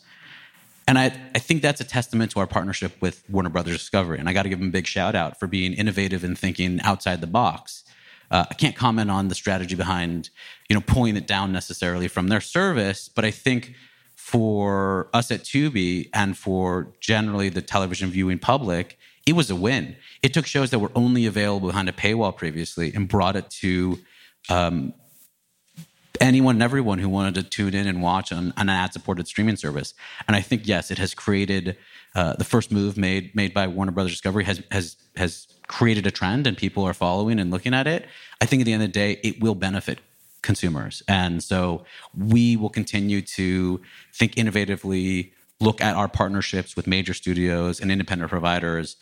And I, I think that's a testament to our partnership with Warner Brothers Discovery. And I got to give them a big shout out for being innovative and thinking outside the box. Uh, I can't comment on the strategy behind, you know, pulling it down necessarily from their service, but I think for us at Tubi and for generally the television viewing public, it was a win. It took shows that were only available behind a paywall previously and brought it to um, anyone and everyone who wanted to tune in and watch on, an ad-supported streaming service. And I think yes, it has created uh, the first move made made by Warner Brothers Discovery has has has created a trend, and people are following and looking at it. I think at the end of the day, it will benefit consumers, and so we will continue to think innovatively, look at our partnerships with major studios and independent providers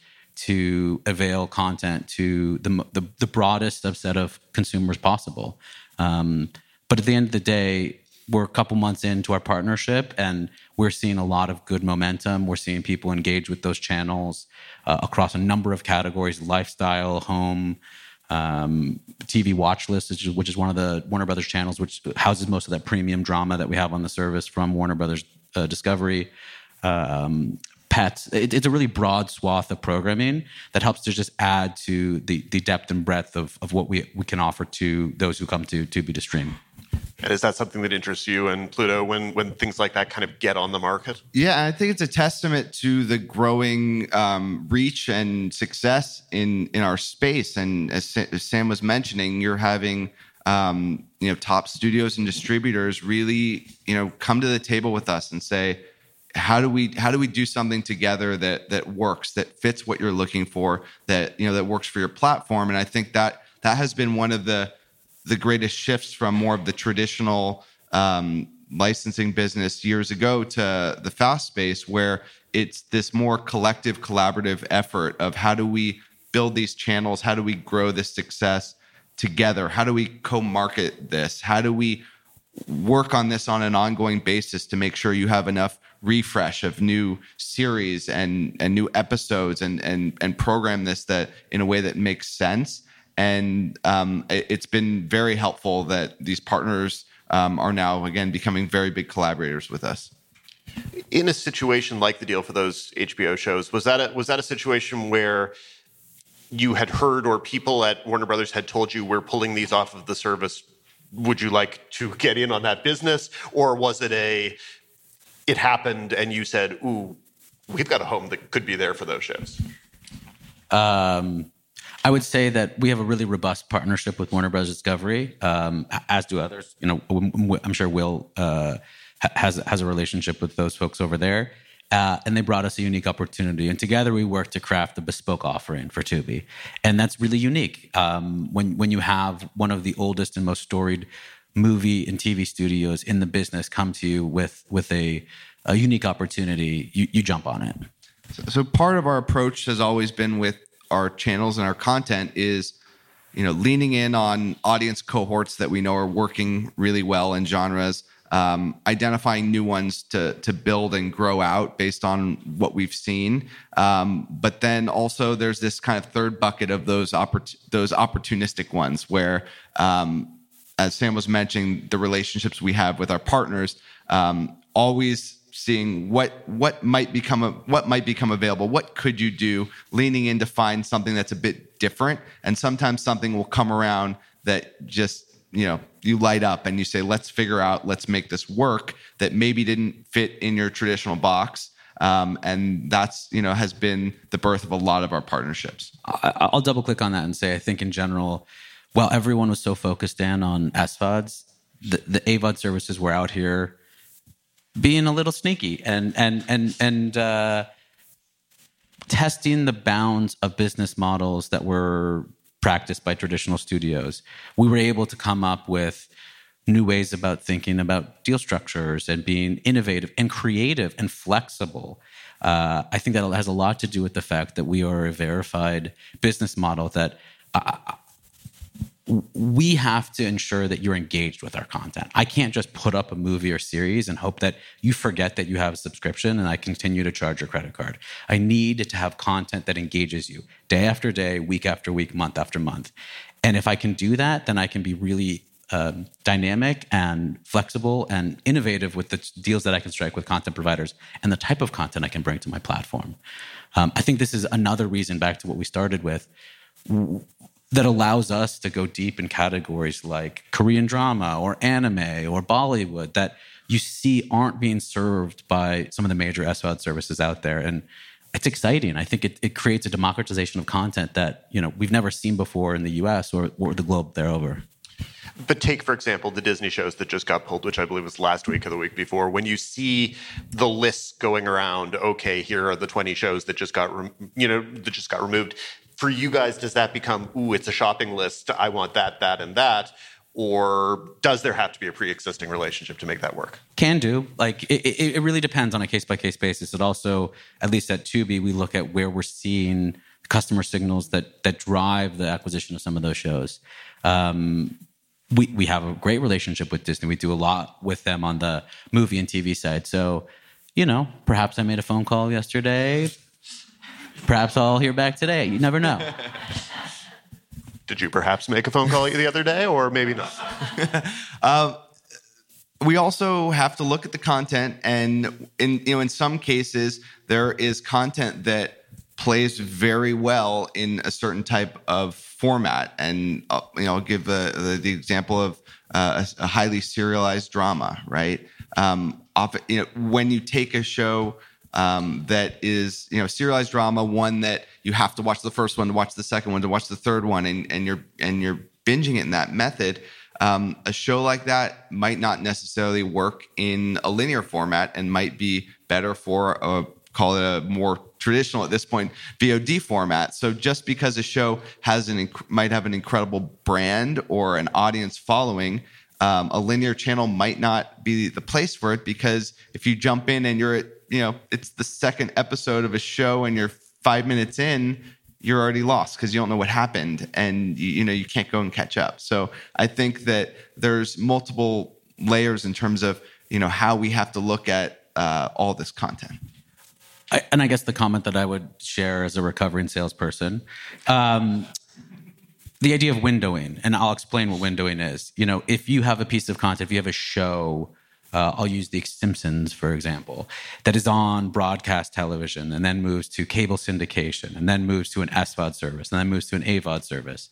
to avail content to the, the, the broadest subset of consumers possible. Um, but at the end of the day, we're a couple months into our partnership and we're seeing a lot of good momentum. We're seeing people engage with those channels uh, across a number of categories lifestyle, home, um, TV watch list, which is, which is one of the Warner Brothers channels, which houses most of that premium drama that we have on the service from Warner Brothers uh, Discovery. Um, pets. It, it's a really broad swath of programming that helps to just add to the, the depth and breadth of, of what we, we can offer to those who come to Tubi to stream. And is that something that interests you and Pluto when when things like that kind of get on the market? Yeah, I think it's a testament to the growing um, reach and success in in our space. And as, Sam was mentioning, you're having um, you know top studios and distributors really you know come to the table with us and say, how do we how do we do something together that that works that fits what you're looking for that you know that works for your platform? And I think that that has been one of the the greatest shifts from more of the traditional um, licensing business years ago to the fast space, where it's this more collective, collaborative effort of how do we build these channels? How do we grow this success together? How do we co market this? How do we work on this on an ongoing basis to make sure you have enough refresh of new series and and new episodes and and and program this that in a way that makes sense and um, it, has been very helpful that these partners um, are now again becoming very big collaborators with us. In a situation like the deal for those hbo shows was that a, was that a situation where you had heard or people at warner brothers had told you we're pulling these off of the service. Would you like to get in on that business? Or was it a it happened and you said ooh we've got a home that could be there for those shows? Um, i would say that we have a really robust partnership with warner bros discovery um, as do others you know i'm sure will uh, has has a relationship with those folks over there uh, and they brought us a unique opportunity. And together we worked to craft a bespoke offering for Tubi. And that's really unique. Um, when, when you have one of the oldest and most storied movie and TV studios in the business come to you with, with a, a unique opportunity, you, you jump on it. So, so part of our approach has always been with our channels and our content is you know leaning in on audience cohorts that we know are working really well in genres um, identifying new ones to to build and grow out based on what we've seen. Um, but then also there's this kind of third bucket of those oppor- those opportunistic ones where, um, as Sam was mentioning, the relationships we have with our partners, um, always seeing what what might become a, what might become available. What could you do? Leaning in to find something that's a bit different. And sometimes something will come around that just you know you light up and you say let's figure out let's make this work that maybe didn't fit in your traditional box. Um, and that's you know has been the birth of a lot of our partnerships. I, will double click on that and say i think in general while everyone was so focused in on SVODs, the, the AVOD services were out here being a little sneaky and and and and uh, testing the bounds of business models that were practiced by traditional studios. We were able to come up with new ways about thinking about deal structures and being innovative and creative and flexible. Uh, I think that has a lot to do with the fact that we are a verified business model that uh, we have to ensure that you're engaged with our content. I can't just put up a movie or series and hope that you forget that you have a subscription and I continue to charge your credit card. I need to have content that engages you day after day, week after week, month after month. And if I can do that, then I can be really um, dynamic and flexible and innovative with the deals that I can strike with content providers and the type of content I can bring to my platform. Um, I think this is another reason back to what we started with that allows us to go deep in categories like Korean drama or anime or Bollywood that you see aren't being served by some of the major SVOD services out there. And it's exciting. I think it, it creates a democratization of content that you know we've never seen before in the US or, or the globe thereover. But take, for example, the Disney shows that just got pulled, which I believe was last week or the week before. When you see the lists going around, okay, here are the 20 shows that just got, you know, that just got removed for you guys, does that become, ooh, it's a shopping list. I want that, that, and that? Or does there have to be a pre existing relationship to make that work? Can do. Like, it, it, really depends on a case by case basis. It also, at least at Tubi, we look at where we're seeing customer signals that, that drive the acquisition of some of those shows. Um, we, we have a great relationship with Disney. We do a lot with them on the movie and TV side. So, you know, perhaps I made a phone call yesterday Perhaps I'll hear back today. You never know. Did you perhaps make a phone call the other day, or maybe not? um, we also have to look at the content, and in you know, in some cases, there is content that plays very well in a certain type of format. And uh, you know, I'll give the, the, the example of uh, a, a, highly serialized drama, right? Um, often, you know, when you take a show um, that is you know serialized drama, one that you have to watch the first one to watch the second one to watch the third one, and, and you're and you're binging it in that method. Um, a show like that might not necessarily work in a linear format and might be better for a call it a more traditional at this point VOD format. So just because a show has an inc- might have an incredible brand or an audience following, um, a linear channel might not be the place for it because if you jump in and you're at you know it's the second episode of a show and you're five minutes in you're already lost because you don't know what happened and you, you know you can't go and catch up so i think that there's multiple layers in terms of you know how we have to look at uh, all this content I, and I guess the comment that I would share as a recovering salesperson, um, the idea of windowing, and I'll explain what windowing is. You know, if you have a piece of content, if you have a show, uh, I'll use The Simpsons, for example, that is on broadcast television and then moves to cable syndication and then moves to an SVOD service and then moves to an AVOD service.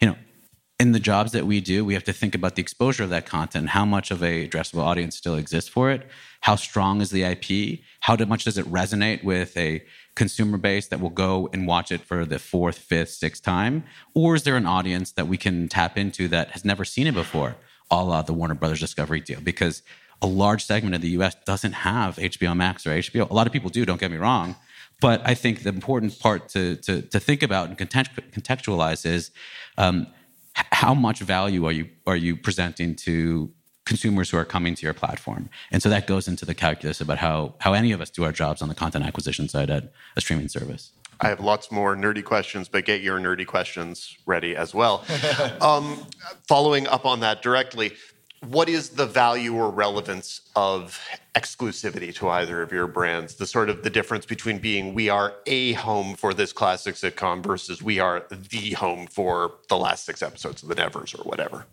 You know, in the jobs that we do, we have to think about the exposure of that content, how much of a addressable audience still exists for it, how strong is the IP, how much does it resonate with a consumer base that will go and watch it for the fourth, fifth, sixth time, or is there an audience that we can tap into that has never seen it before, a la the Warner Brothers Discovery deal? Because a large segment of the U.S. doesn't have HBO Max or HBO. A lot of people do. Don't get me wrong. But I think the important part to, to, to think about and contextualize is um, how much value are you are you presenting to consumers who are coming to your platform and so that goes into the calculus about how how any of us do our jobs on the content acquisition side at a streaming service I have lots more nerdy questions, but get your nerdy questions ready as well. um, following up on that directly, what is the value or relevance of exclusivity to either of your brands? The sort of the difference between being we are a home for this classic sitcom versus we are the home for the last six episodes of the nevers or whatever.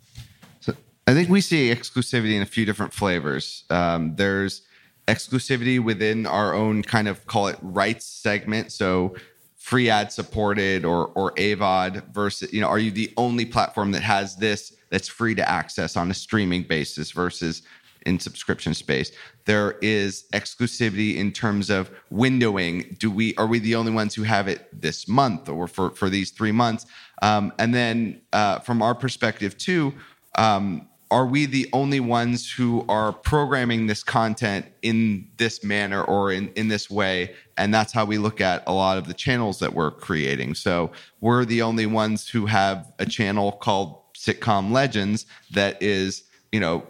So i think we see exclusivity in a few different flavors. Um, there's exclusivity within our own kind of call it rights segment. So free ad supported or or avod versus you know are you the only platform that has this that's free to access on a streaming basis versus in subscription space. There is exclusivity in terms of windowing. Do we are we the only ones who have it this month or for for these three months? Um, and then uh, from our perspective too. Um, are we the only ones who are programming this content in this manner or in, in this way? And that's how we look at a lot of the channels that we're creating. So we're the only ones who have a channel called sitcom legends that is you know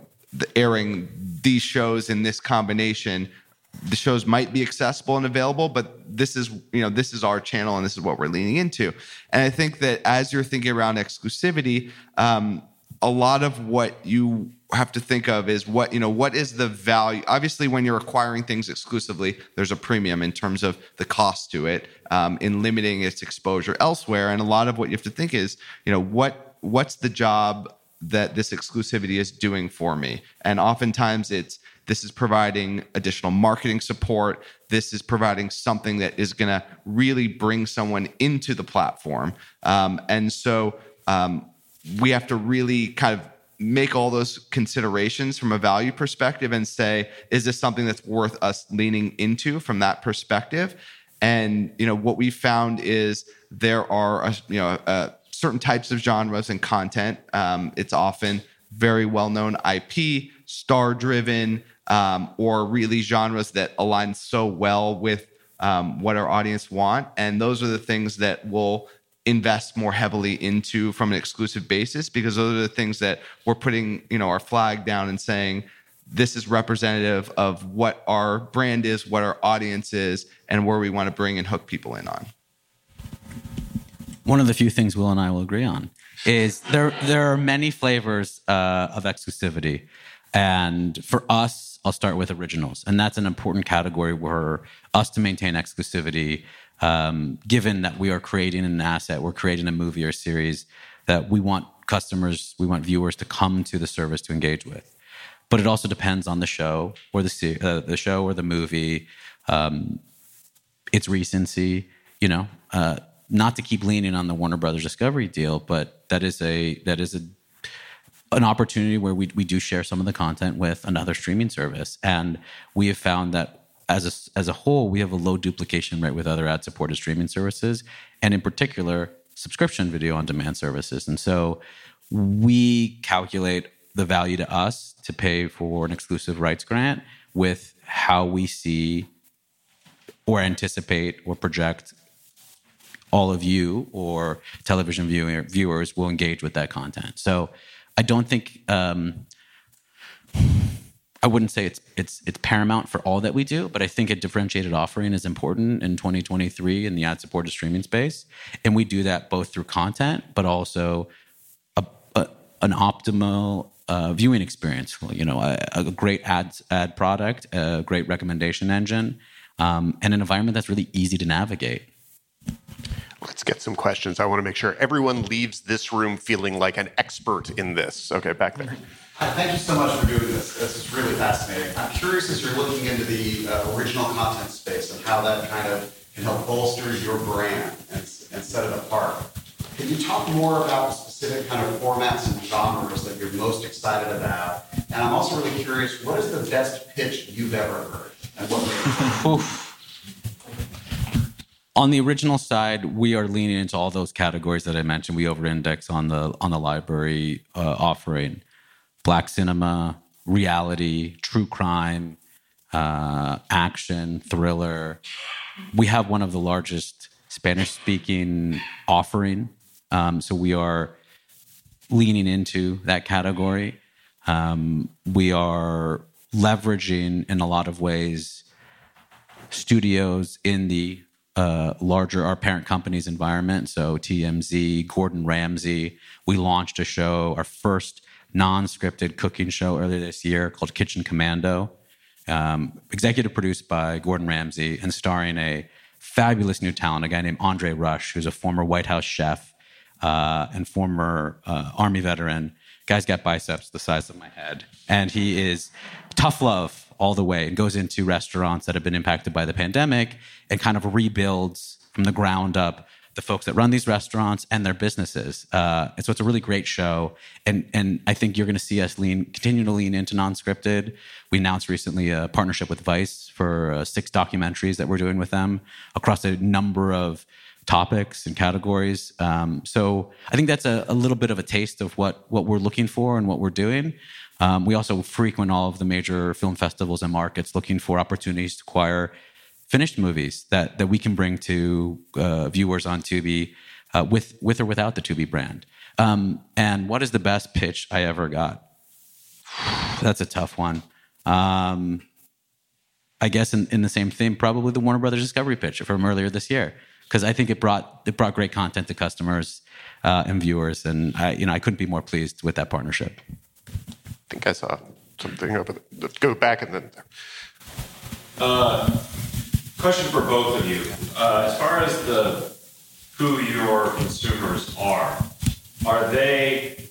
airing these shows in this combination. The shows might be accessible and available but this is you know this is our channel and this is what we're leaning into. And i think that as you're thinking around exclusivity um, a lot of what you have to think of is what you know what is the value? Obviously when you're acquiring things exclusively there's a premium in terms of the cost to it um, in limiting its exposure elsewhere. And a lot of what you have to think is you know what what's the job that this exclusivity is doing for me? And oftentimes it's this is providing additional marketing support. This is providing something that is going to really bring someone into the platform. Um, and so um, we have to really kind of make all those considerations from a value perspective and say, is this something that's worth us leaning into from that perspective? And you know what we found is there are a, you know a, certain types of genres and content. Um, it's often very well known IP, star driven, um, or really genres that align so well with um, what our audience want. And those are the things that we'll invest more heavily into from an exclusive basis because those are the things that we're putting, you know, our flag down and saying, this is representative of what our brand is, what our audience is, and where we want to bring and hook people in on one of the few things Will and I will agree on is there there are many flavors uh, of exclusivity, and for us, I'll start with originals, and that's an important category where us to maintain exclusivity. Um, given that we are creating an asset, we're creating a movie or series that we want customers, we want viewers to come to the service to engage with. But it also depends on the show or the uh, the show or the movie, um, its recency. You know, uh, not to keep leaning on the Warner Brothers Discovery deal, but that is a that is a an opportunity where we we do share some of the content with another streaming service, and we have found that as a as a whole, we have a low duplication rate with other ad supported streaming services, and in particular, subscription video on demand services. And so, we calculate the value to us to pay for an exclusive rights grant with how we see or anticipate or project all of you or television viewer, viewers will engage with that content. So I don't think um, I wouldn't say it's it's it's paramount for all that we do, but I think a differentiated offering is important in 2023 in the ad-supported streaming space, and we do that both through content, but also a, a, an optimal uh, viewing experience. You know, a, a, great ad ad product, a great recommendation engine, um, and an environment that's really easy to navigate. Let's get some questions. I want to make sure everyone leaves this room feeling like an expert in this. Okay, back there. Hi, thank you so much for doing this. This is really fascinating. I'm curious as you're looking into the uh, original content space and how that kind of can help bolster your brand and, and set it apart. Can you talk more about specific kind of formats and genres that you're most excited about? And I'm also really curious, what is the best pitch you've ever heard? And what on the original side, we are leaning into all those categories that I mentioned. We over-index on the on the library uh, offering black cinema, reality, true crime, uh, action, thriller. We have one of the largest Spanish speaking offering. Um, so we are leaning into that category. Um, we are leveraging in a lot of ways studios in the uh, larger our parent company's environment. So TMZ, Gordon Ramsay. We launched a show, our first non-scripted cooking show earlier this year called Kitchen Commando, um, executive produced by Gordon Ramsay and starring a fabulous new talent, a guy named Andre Rush, who's a former White House chef uh, and former uh, Army veteran. Guy's got biceps the size of my head, and he is tough love all the way and goes into restaurants that have been impacted by the pandemic and kind of rebuilds from the ground up the folks that run these restaurants and their businesses. Uh, and so it's a really great show. And and I think you're going to see us lean continue to lean into non-scripted. We announced recently a partnership with Vice for uh, six documentaries that we're doing with them across a number of topics and categories. Um, so I think that's a, a, little bit of a taste of what what we're looking for and what we're doing. Um, we also frequent all of the major film festivals and markets, looking for opportunities to acquire finished movies that that we can bring to uh, viewers on Tubi uh, with with or without the Tubi brand. Um, and what is the best pitch I ever got? That's a tough one. Um, I guess in, in the same theme, probably the Warner Brothers Discovery pitch from earlier this year, because I think it brought it brought great content to customers uh, and viewers, and I you know I couldn't be more pleased with that partnership. I think I saw something over. The, let's go back and then. Uh, question for both of you. Uh, as far as the who your consumers are, are they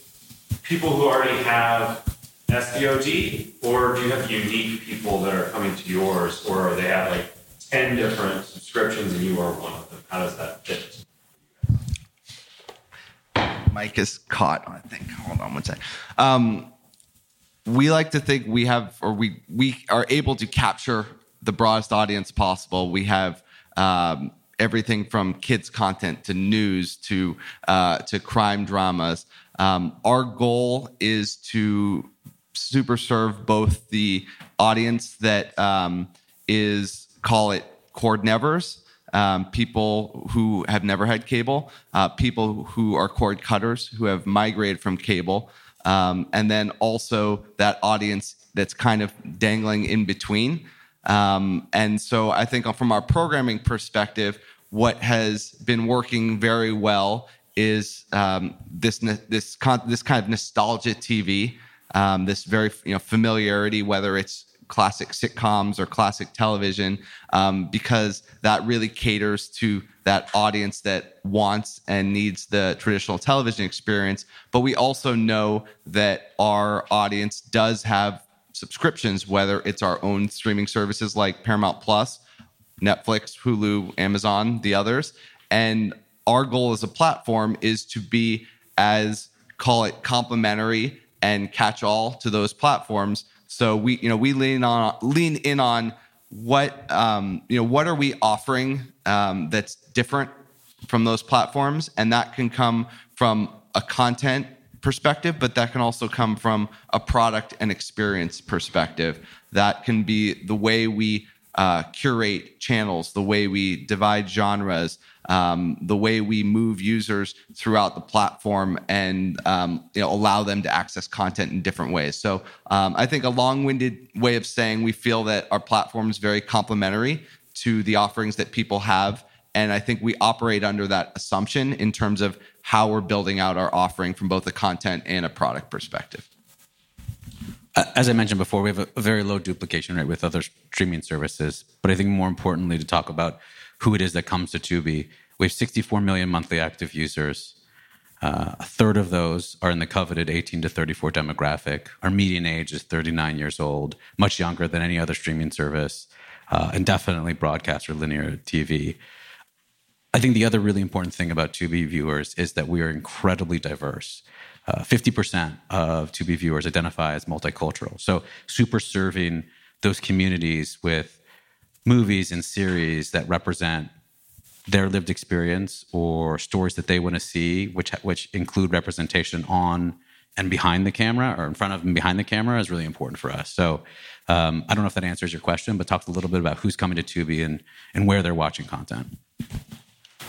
people who already have SVOD, or do you have unique people that are coming to yours, or they have like ten different subscriptions and you are one of them? How does that fit? Mike is caught. I think. Hold on one sec. Um, we like to think we have, or we we are able to capture the broadest audience possible. We have um, everything from kids content to news to uh, to crime dramas. Um, our goal is to super serve both the audience that um, is call it cord nevers. Um, people who have never had cable, uh, people who are cord cutters who have migrated from cable, um, and then also that audience that's kind of dangling in between. Um, and so I think from our programming perspective, what has been working very well is um, this this this kind of nostalgia TV, um, this very you know familiarity, whether it's classic sitcoms or classic television, um, because that really caters to that audience that wants and needs the traditional television experience. But we also know that our audience does have subscriptions, whether it's our own streaming services like Paramount Plus, Netflix, Hulu, Amazon, the others. And our goal as a platform is to be as call it complementary and catch all to those platforms. So we, you know, we lean on lean in on what um, you know, what are we offering um, that's different from those platforms, and that can come from a content perspective, but that can also come from a product and experience perspective. That can be the way we uh, curate channels, the way we divide genres, um, the way we move users throughout the platform, and um, you know allow them to access content in different ways. So um, I think a long-winded way of saying we feel that our platform is very complementary to the offerings that people have. And I think we operate under that assumption in terms of how we're building out our offering from both a content and a product perspective. As I mentioned before, we have a, very low duplication rate with other streaming services. But I think more importantly, to talk about who it is that comes to Tubi, we have 64 million monthly active users. Uh, a third of those are in the coveted 18 to 34 demographic. Our median age is 39 years old, much younger than any other streaming service, uh, and definitely broadcast or linear TV. I think the other really important thing about Tubi viewers is that we are incredibly diverse. Uh, 50% of Tubi viewers identify as multicultural. So, super serving those communities with movies and series that represent their lived experience or stories that they want to see, which which include representation on and behind the camera or in front of and behind the camera is really important for us. So um, I don't know if that answers your question, but talk a little bit about who's coming to Tubi and and where they're watching content.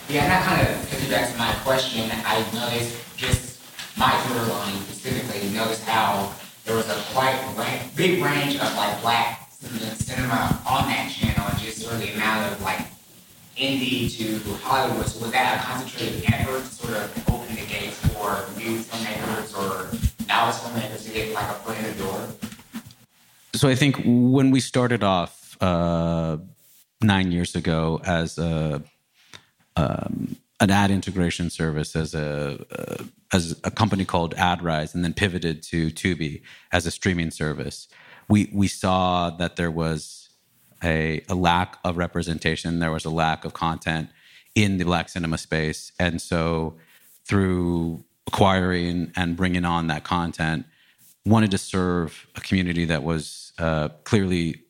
Yeah, and that kind of piggybacks to my question. I noticed just my Twitter line specifically noticed how there was a quite big range of like black cinema on that channel, and just sort of the amount of like indie to Hollywood. So was that a concentrated effort to sort of open the gates for new filmmakers or novice filmmakers to get like a foot in the door? So I think when we started off uh, nine years ago as a um, an ad integration service as a uh, as a company called AdRise, and then pivoted to Tubi as a streaming service. We we saw that there was a, a lack of representation. There was a lack of content in the black cinema space, and so through acquiring and bringing on that content, wanted to serve a community that was uh, clearly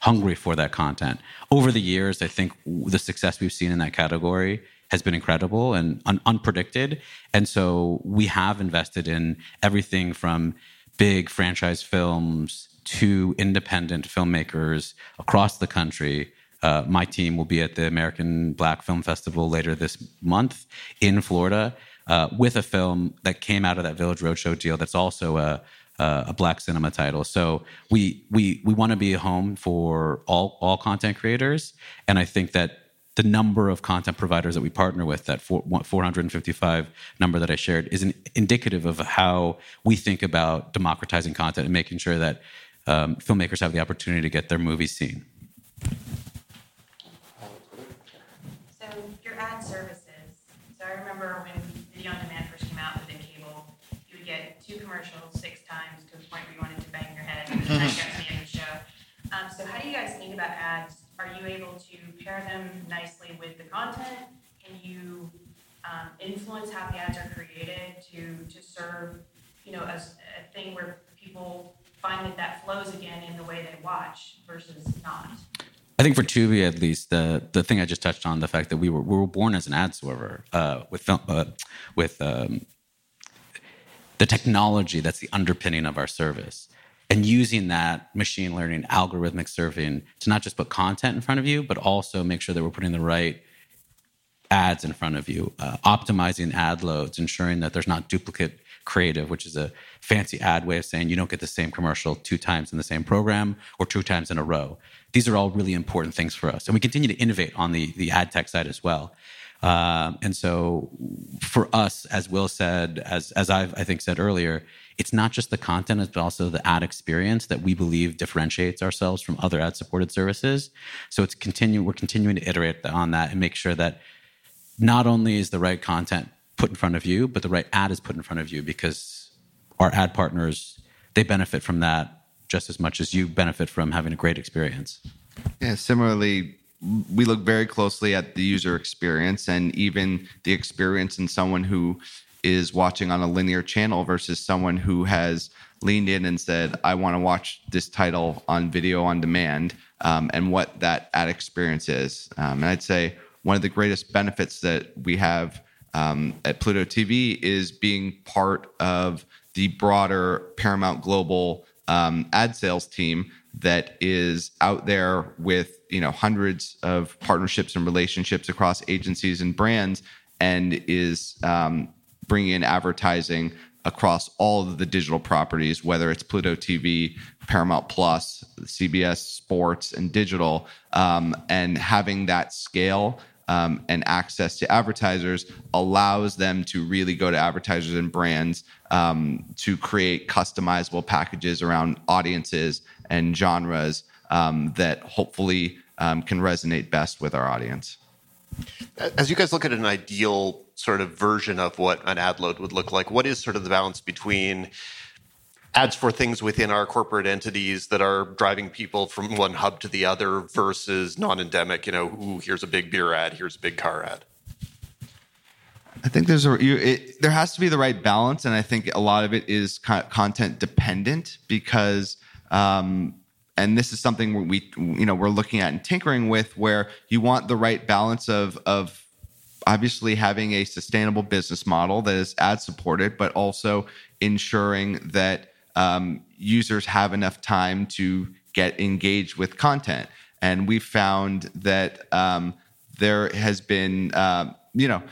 hungry for that content. Over the years, I think the success we've seen in that category has been incredible and un- unpredicted. And so we have invested in everything from big franchise films to independent filmmakers across the country. Uh, my team will be at the American Black Film Festival later this month in Florida uh, with a film that came out of that Village Roadshow deal that's also a, a black cinema title. So we we we want to be a home for all all content creators, and I think that the number of content providers that we partner with, that 455 number that I shared, is an indicative of how we think about democratizing content and making sure that um, filmmakers have the opportunity to get their movies seen. So your ad services. So I remember when video on demand first came out within cable, you would get two commercials six times to the point where you wanted to bang your head. Got to the end of the show. Um, so how do you guys think about ads are you able to pair them nicely with the content? Can you um, influence how the ads are created to to serve, you know, as a thing where people find that that flows again in the way they watch versus not? I think for Tubi, at least, the the thing I just touched on, the fact that we were we were born as an ad server uh, with film, uh, with um, the technology that's the underpinning of our service and using that machine learning algorithmic serving to not just put content in front of you but also make sure that we're putting the right ads in front of you uh, optimizing ad loads ensuring that there's not duplicate creative which is a fancy ad way of saying you don't get the same commercial two times in the same program or two times in a row. These are all really important things for us. And we continue to innovate on the, the ad tech side as well um, and so for us as will said as, as i've i think said earlier it's not just the content, but also the ad experience that we believe differentiates ourselves from other ad supported services. So it's continue we're continuing to iterate on that and make sure that not only is the right content put in front of you, but the right ad is put in front of you because our ad partners they benefit from that just as much as you benefit from having a great experience. Yeah, similarly, we look very closely at the user experience and even the experience in someone who is watching on a linear channel versus someone who has leaned in and said, I want to watch this title on video on demand um, and what that ad experience is. Um, and I'd say one of the greatest benefits that we have um, at Pluto TV is being part of the broader Paramount Global um, ad sales team that is out there with you know hundreds of partnerships and relationships across agencies and brands, and is um, bringing in advertising across all of the digital properties, whether it's Pluto TV, Paramount Plus, CBS Sports, and digital, um, and having that scale um, and access to advertisers allows them to really go to advertisers and brands um, to create customizable packages around audiences and genres um, that hopefully um, can resonate best with our audience. As you guys look at an ideal sort of version of what an ad load would look like, what is sort of the balance between ads for things within our corporate entities that are driving people from one hub to the other versus non-endemic, you know, ooh, here's a big beer ad, here's a big car ad? I think there's a you, it, there has to be the right balance, and I think a lot of it is content dependent because, um, and this is something we you know we're looking at and tinkering with, where you want the right balance of of obviously having a sustainable business model that is ad supported, but also ensuring that um, users have enough time to get engaged with content. And we've found that um, there has been, uh, you know,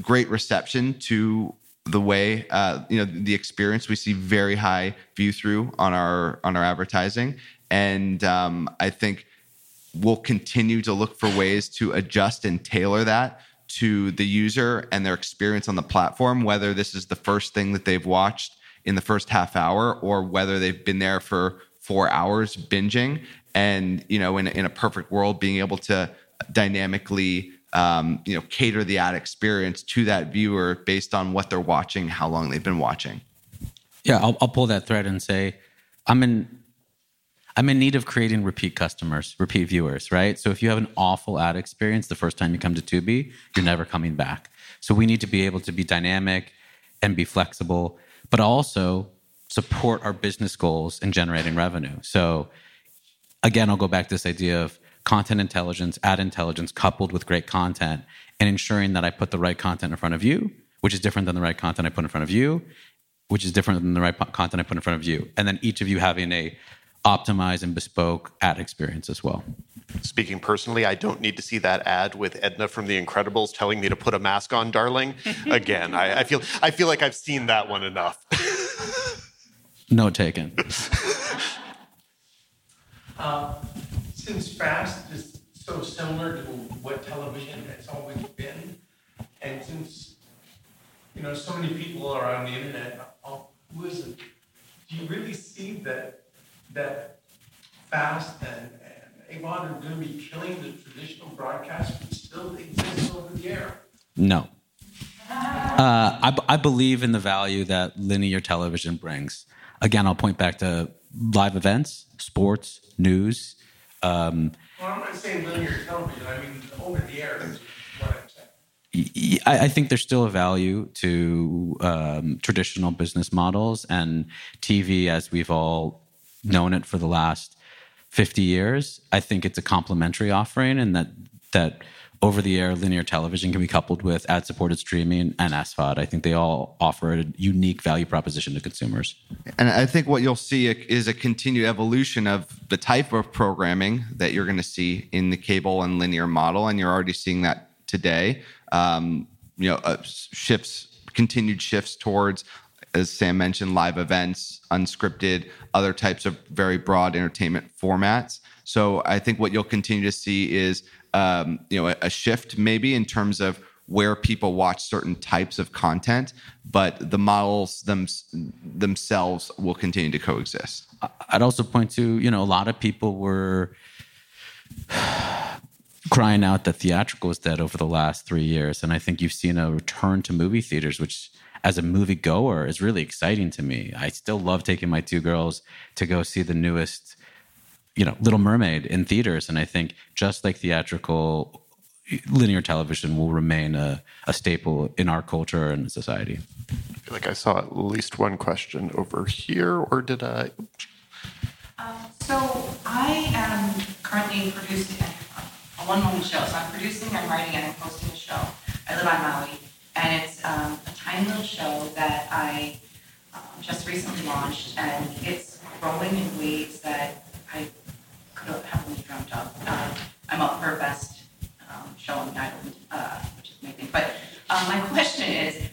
great reception to the way uh, you know the experience. We see very high view through on our on our advertising. And um, i think we'll continue to look for ways to adjust and tailor that to the user and their experience on the platform whether this is the first thing that they've watched in the first half hour or whether they've been there for four hours binging. And you know in, in a perfect world being able to dynamically um, you know cater the ad experience to that viewer based on what they're watching how long they've been watching. Yeah i'll, I'll pull that thread and say i'm in i'm in need of creating repeat customers repeat viewers right? So if you have an awful ad experience the first time you come to tubi you're never coming back. So we need to be able to be dynamic and be flexible but also support our business goals in generating revenue. So again, I'll go back to this idea of content intelligence, ad intelligence coupled with great content and ensuring that I put the right content in front of you, which is different than the right content I put in front of you, which is different than the right content I put in front of you. And then each of you having a optimized and bespoke ad experience as well. Speaking personally, I don't need to see that ad with Edna from The Incredibles telling me to put a mask on, darling. Again, I, I feel I feel like I've seen that one enough. Note taken. Uh, since fast is so similar to what television has always been, and since you know so many people are on the internet, who is it? Do you really see that that fast and, and AVOD are going to be killing the traditional broadcast which still exists over the air? No. Uh, I, I believe in the value that linear television brings. Again, I'll point back to live events, sports, news. Um, well, I'm not saying linear television. I mean over the air. I, think there's still a value to um, traditional business models and TV, as we've all known it for the last 50 years. I think it's a complementary offering and that that over the air linear television can be coupled with ad supported streaming and SVOD. I think they all offer a unique value proposition to consumers. And I think what you'll see is a continued evolution of the type of programming that you're going to see in the cable and linear model. And you're already seeing that today. Um, you know, uh, shifts, continued shifts towards as Sam mentioned, live events, unscripted, other types of very broad entertainment formats. So I think what you'll continue to see is, um, you know, a, a shift maybe in terms of where people watch certain types of content, but the models them, themselves will continue to coexist. I'd also point to, you know, a lot of people were crying out that theatrical is dead over the last three years. And I think you've seen a return to movie theaters, which as a movie goer is really exciting to me. I still love taking my two girls to go see the newest, you know, Little Mermaid in theaters. And I think just like theatrical, linear television will remain a, a staple in our culture and society. I feel like I saw at least one question over here, or did I? Um, so I am currently producing a one woman show. So I'm producing, I'm writing, and I'm hosting a show. I live on Maui and it's um, a tiny little show that I um, just recently launched, and it's growing in ways that I only dreamt of. Uh, I'm up for best um, show on the island, uh, which is amazing. But um, my question is,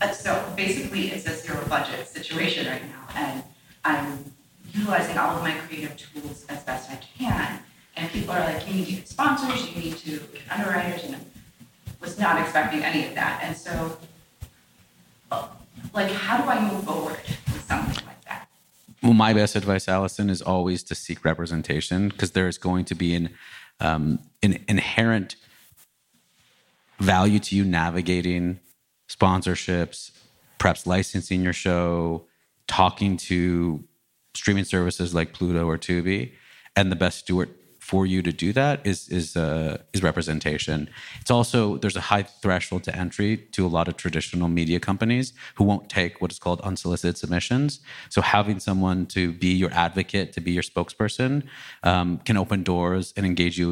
uh, so basically it's a zero budget situation right now, and I'm utilizing all of my creative tools as best I can. And people are like, you need to get sponsors, you need to get underwriters, and I was not expecting any of that. And so, like, how do I move forward with something like? Well, my best advice, Allison, is always to seek representation because there is going to be an um, an inherent value to you navigating sponsorships, perhaps licensing your show, talking to streaming services like Pluto or Tubi, and the best steward for you to do that is is uh, is representation. It's also there's a high threshold to entry to a lot of traditional media companies who won't take what is called unsolicited submissions. So having someone to be your advocate, to be your spokesperson, um, can open doors and engage you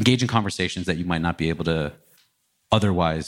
engage in conversations that you might not be able to otherwise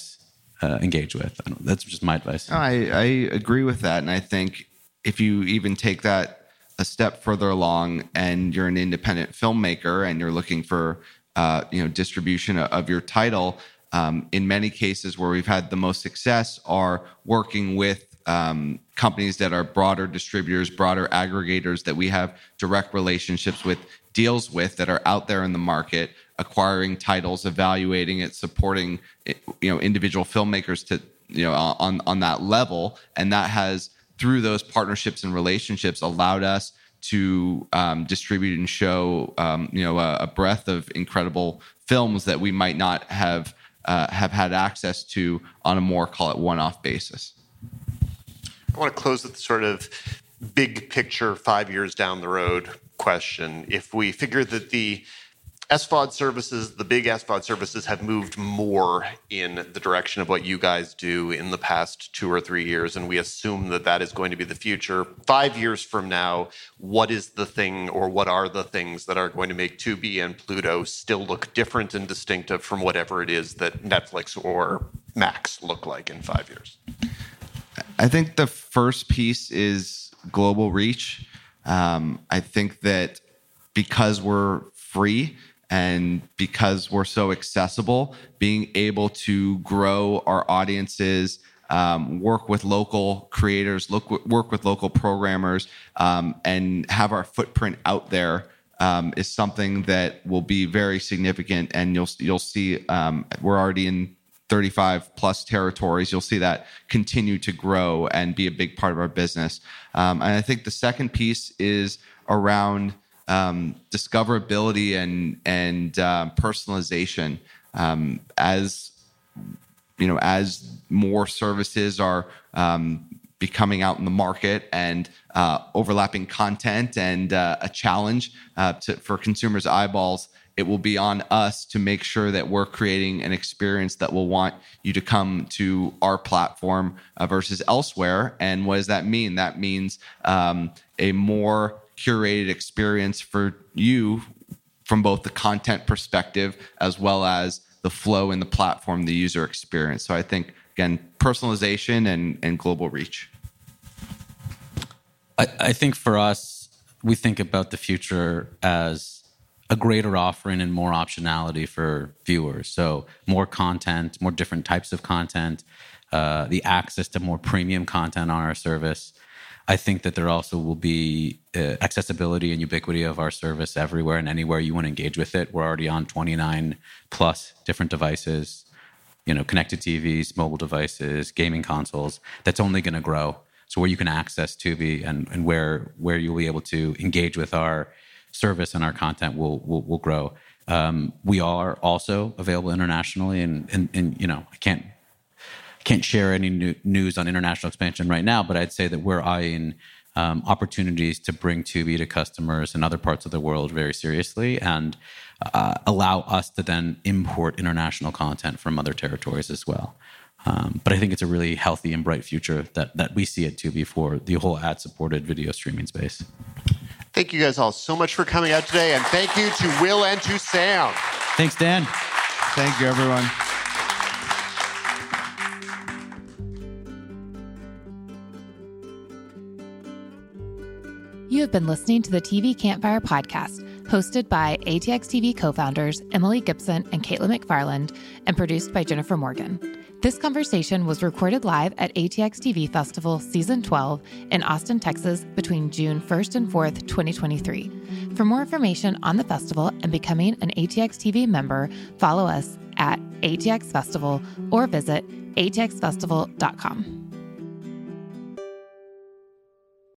uh, engage with. That's just my advice. I, I agree with that, and I think if you even take that a step further along and you're an independent filmmaker and you're looking for uh, you know distribution of your title um, in many cases where we've had the most success are working with um, companies that are broader distributors broader aggregators that we have direct relationships with deals with that are out there in the market acquiring titles evaluating it supporting you know individual filmmakers to you know on on that level. And that has through those partnerships and relationships allowed us to um, distribute and show um, you know a, a, breadth of incredible films that we might not have uh, have had access to on a more call it one-off basis. I want to close with the sort of big picture five years down the road question. If we figure that the SVOD services, the big SVOD services have moved more in the direction of what you guys do in the past two or three years, and we assume that that is going to be the future. Five years from now, what is the thing or what are the things that are going to make Tubi and Pluto still look different and distinctive from whatever it is that Netflix or Max look like in five years? I think the first piece is global reach. Um, I think that because we're free, and because we're so accessible, being able to grow our audiences, um, work with local creators, look, work with local programmers, um, and have our footprint out there um, is something that will be very significant. And you'll you'll see um, we're already in 35 plus territories. You'll see that continue to grow and be a big part of our business. Um, and I think the second piece is around um, discoverability and and uh, personalization um, as you know as more services are um, becoming out in the market and uh, overlapping content and uh, a challenge uh, to, for consumers eyeballs it will be on us to make sure that we're creating an experience that will want you to come to our platform uh, versus elsewhere. And what does that mean? That means um, a more curated experience for you from both the content perspective as well as the flow in the platform, the user experience. So I think again, personalization and, and global reach. I, I think for us, we think about the future as a greater offering and more optionality for viewers. So more content, more different types of content, uh, the access to more premium content on our service. I think that there also will be uh, accessibility and ubiquity of our service everywhere and anywhere you want to engage with it. We're already on 29 plus different devices, you know, connected TVs, mobile devices, gaming consoles. That's only going to grow. So where you can access Tubi and, and where where you'll be able to engage with our service and our content will will, will grow. Um, we are also available internationally, and, and and you know I can't can't share any new news on international expansion right now, but I'd say that we're eyeing um, opportunities to bring Tubi to customers in other parts of the world very seriously and uh, allow us to then import international content from other territories as well. Um, but I think it's a really healthy and bright future that, that we see at Tubi for the whole ad supported video streaming space. Thank you guys all so much for coming out today, and thank you to Will and to Sam. Thanks, Dan. Thank you, everyone. You have been listening to the TV Campfire podcast, hosted by ATX TV co founders Emily Gibson and Caitlin McFarland, and produced by Jennifer Morgan. This conversation was recorded live at ATX TV Festival Season 12 in Austin, Texas between June 1st and 4th, 2023. For more information on the festival and becoming an ATX TV member, follow us at ATX Festival or visit atxfestival.com.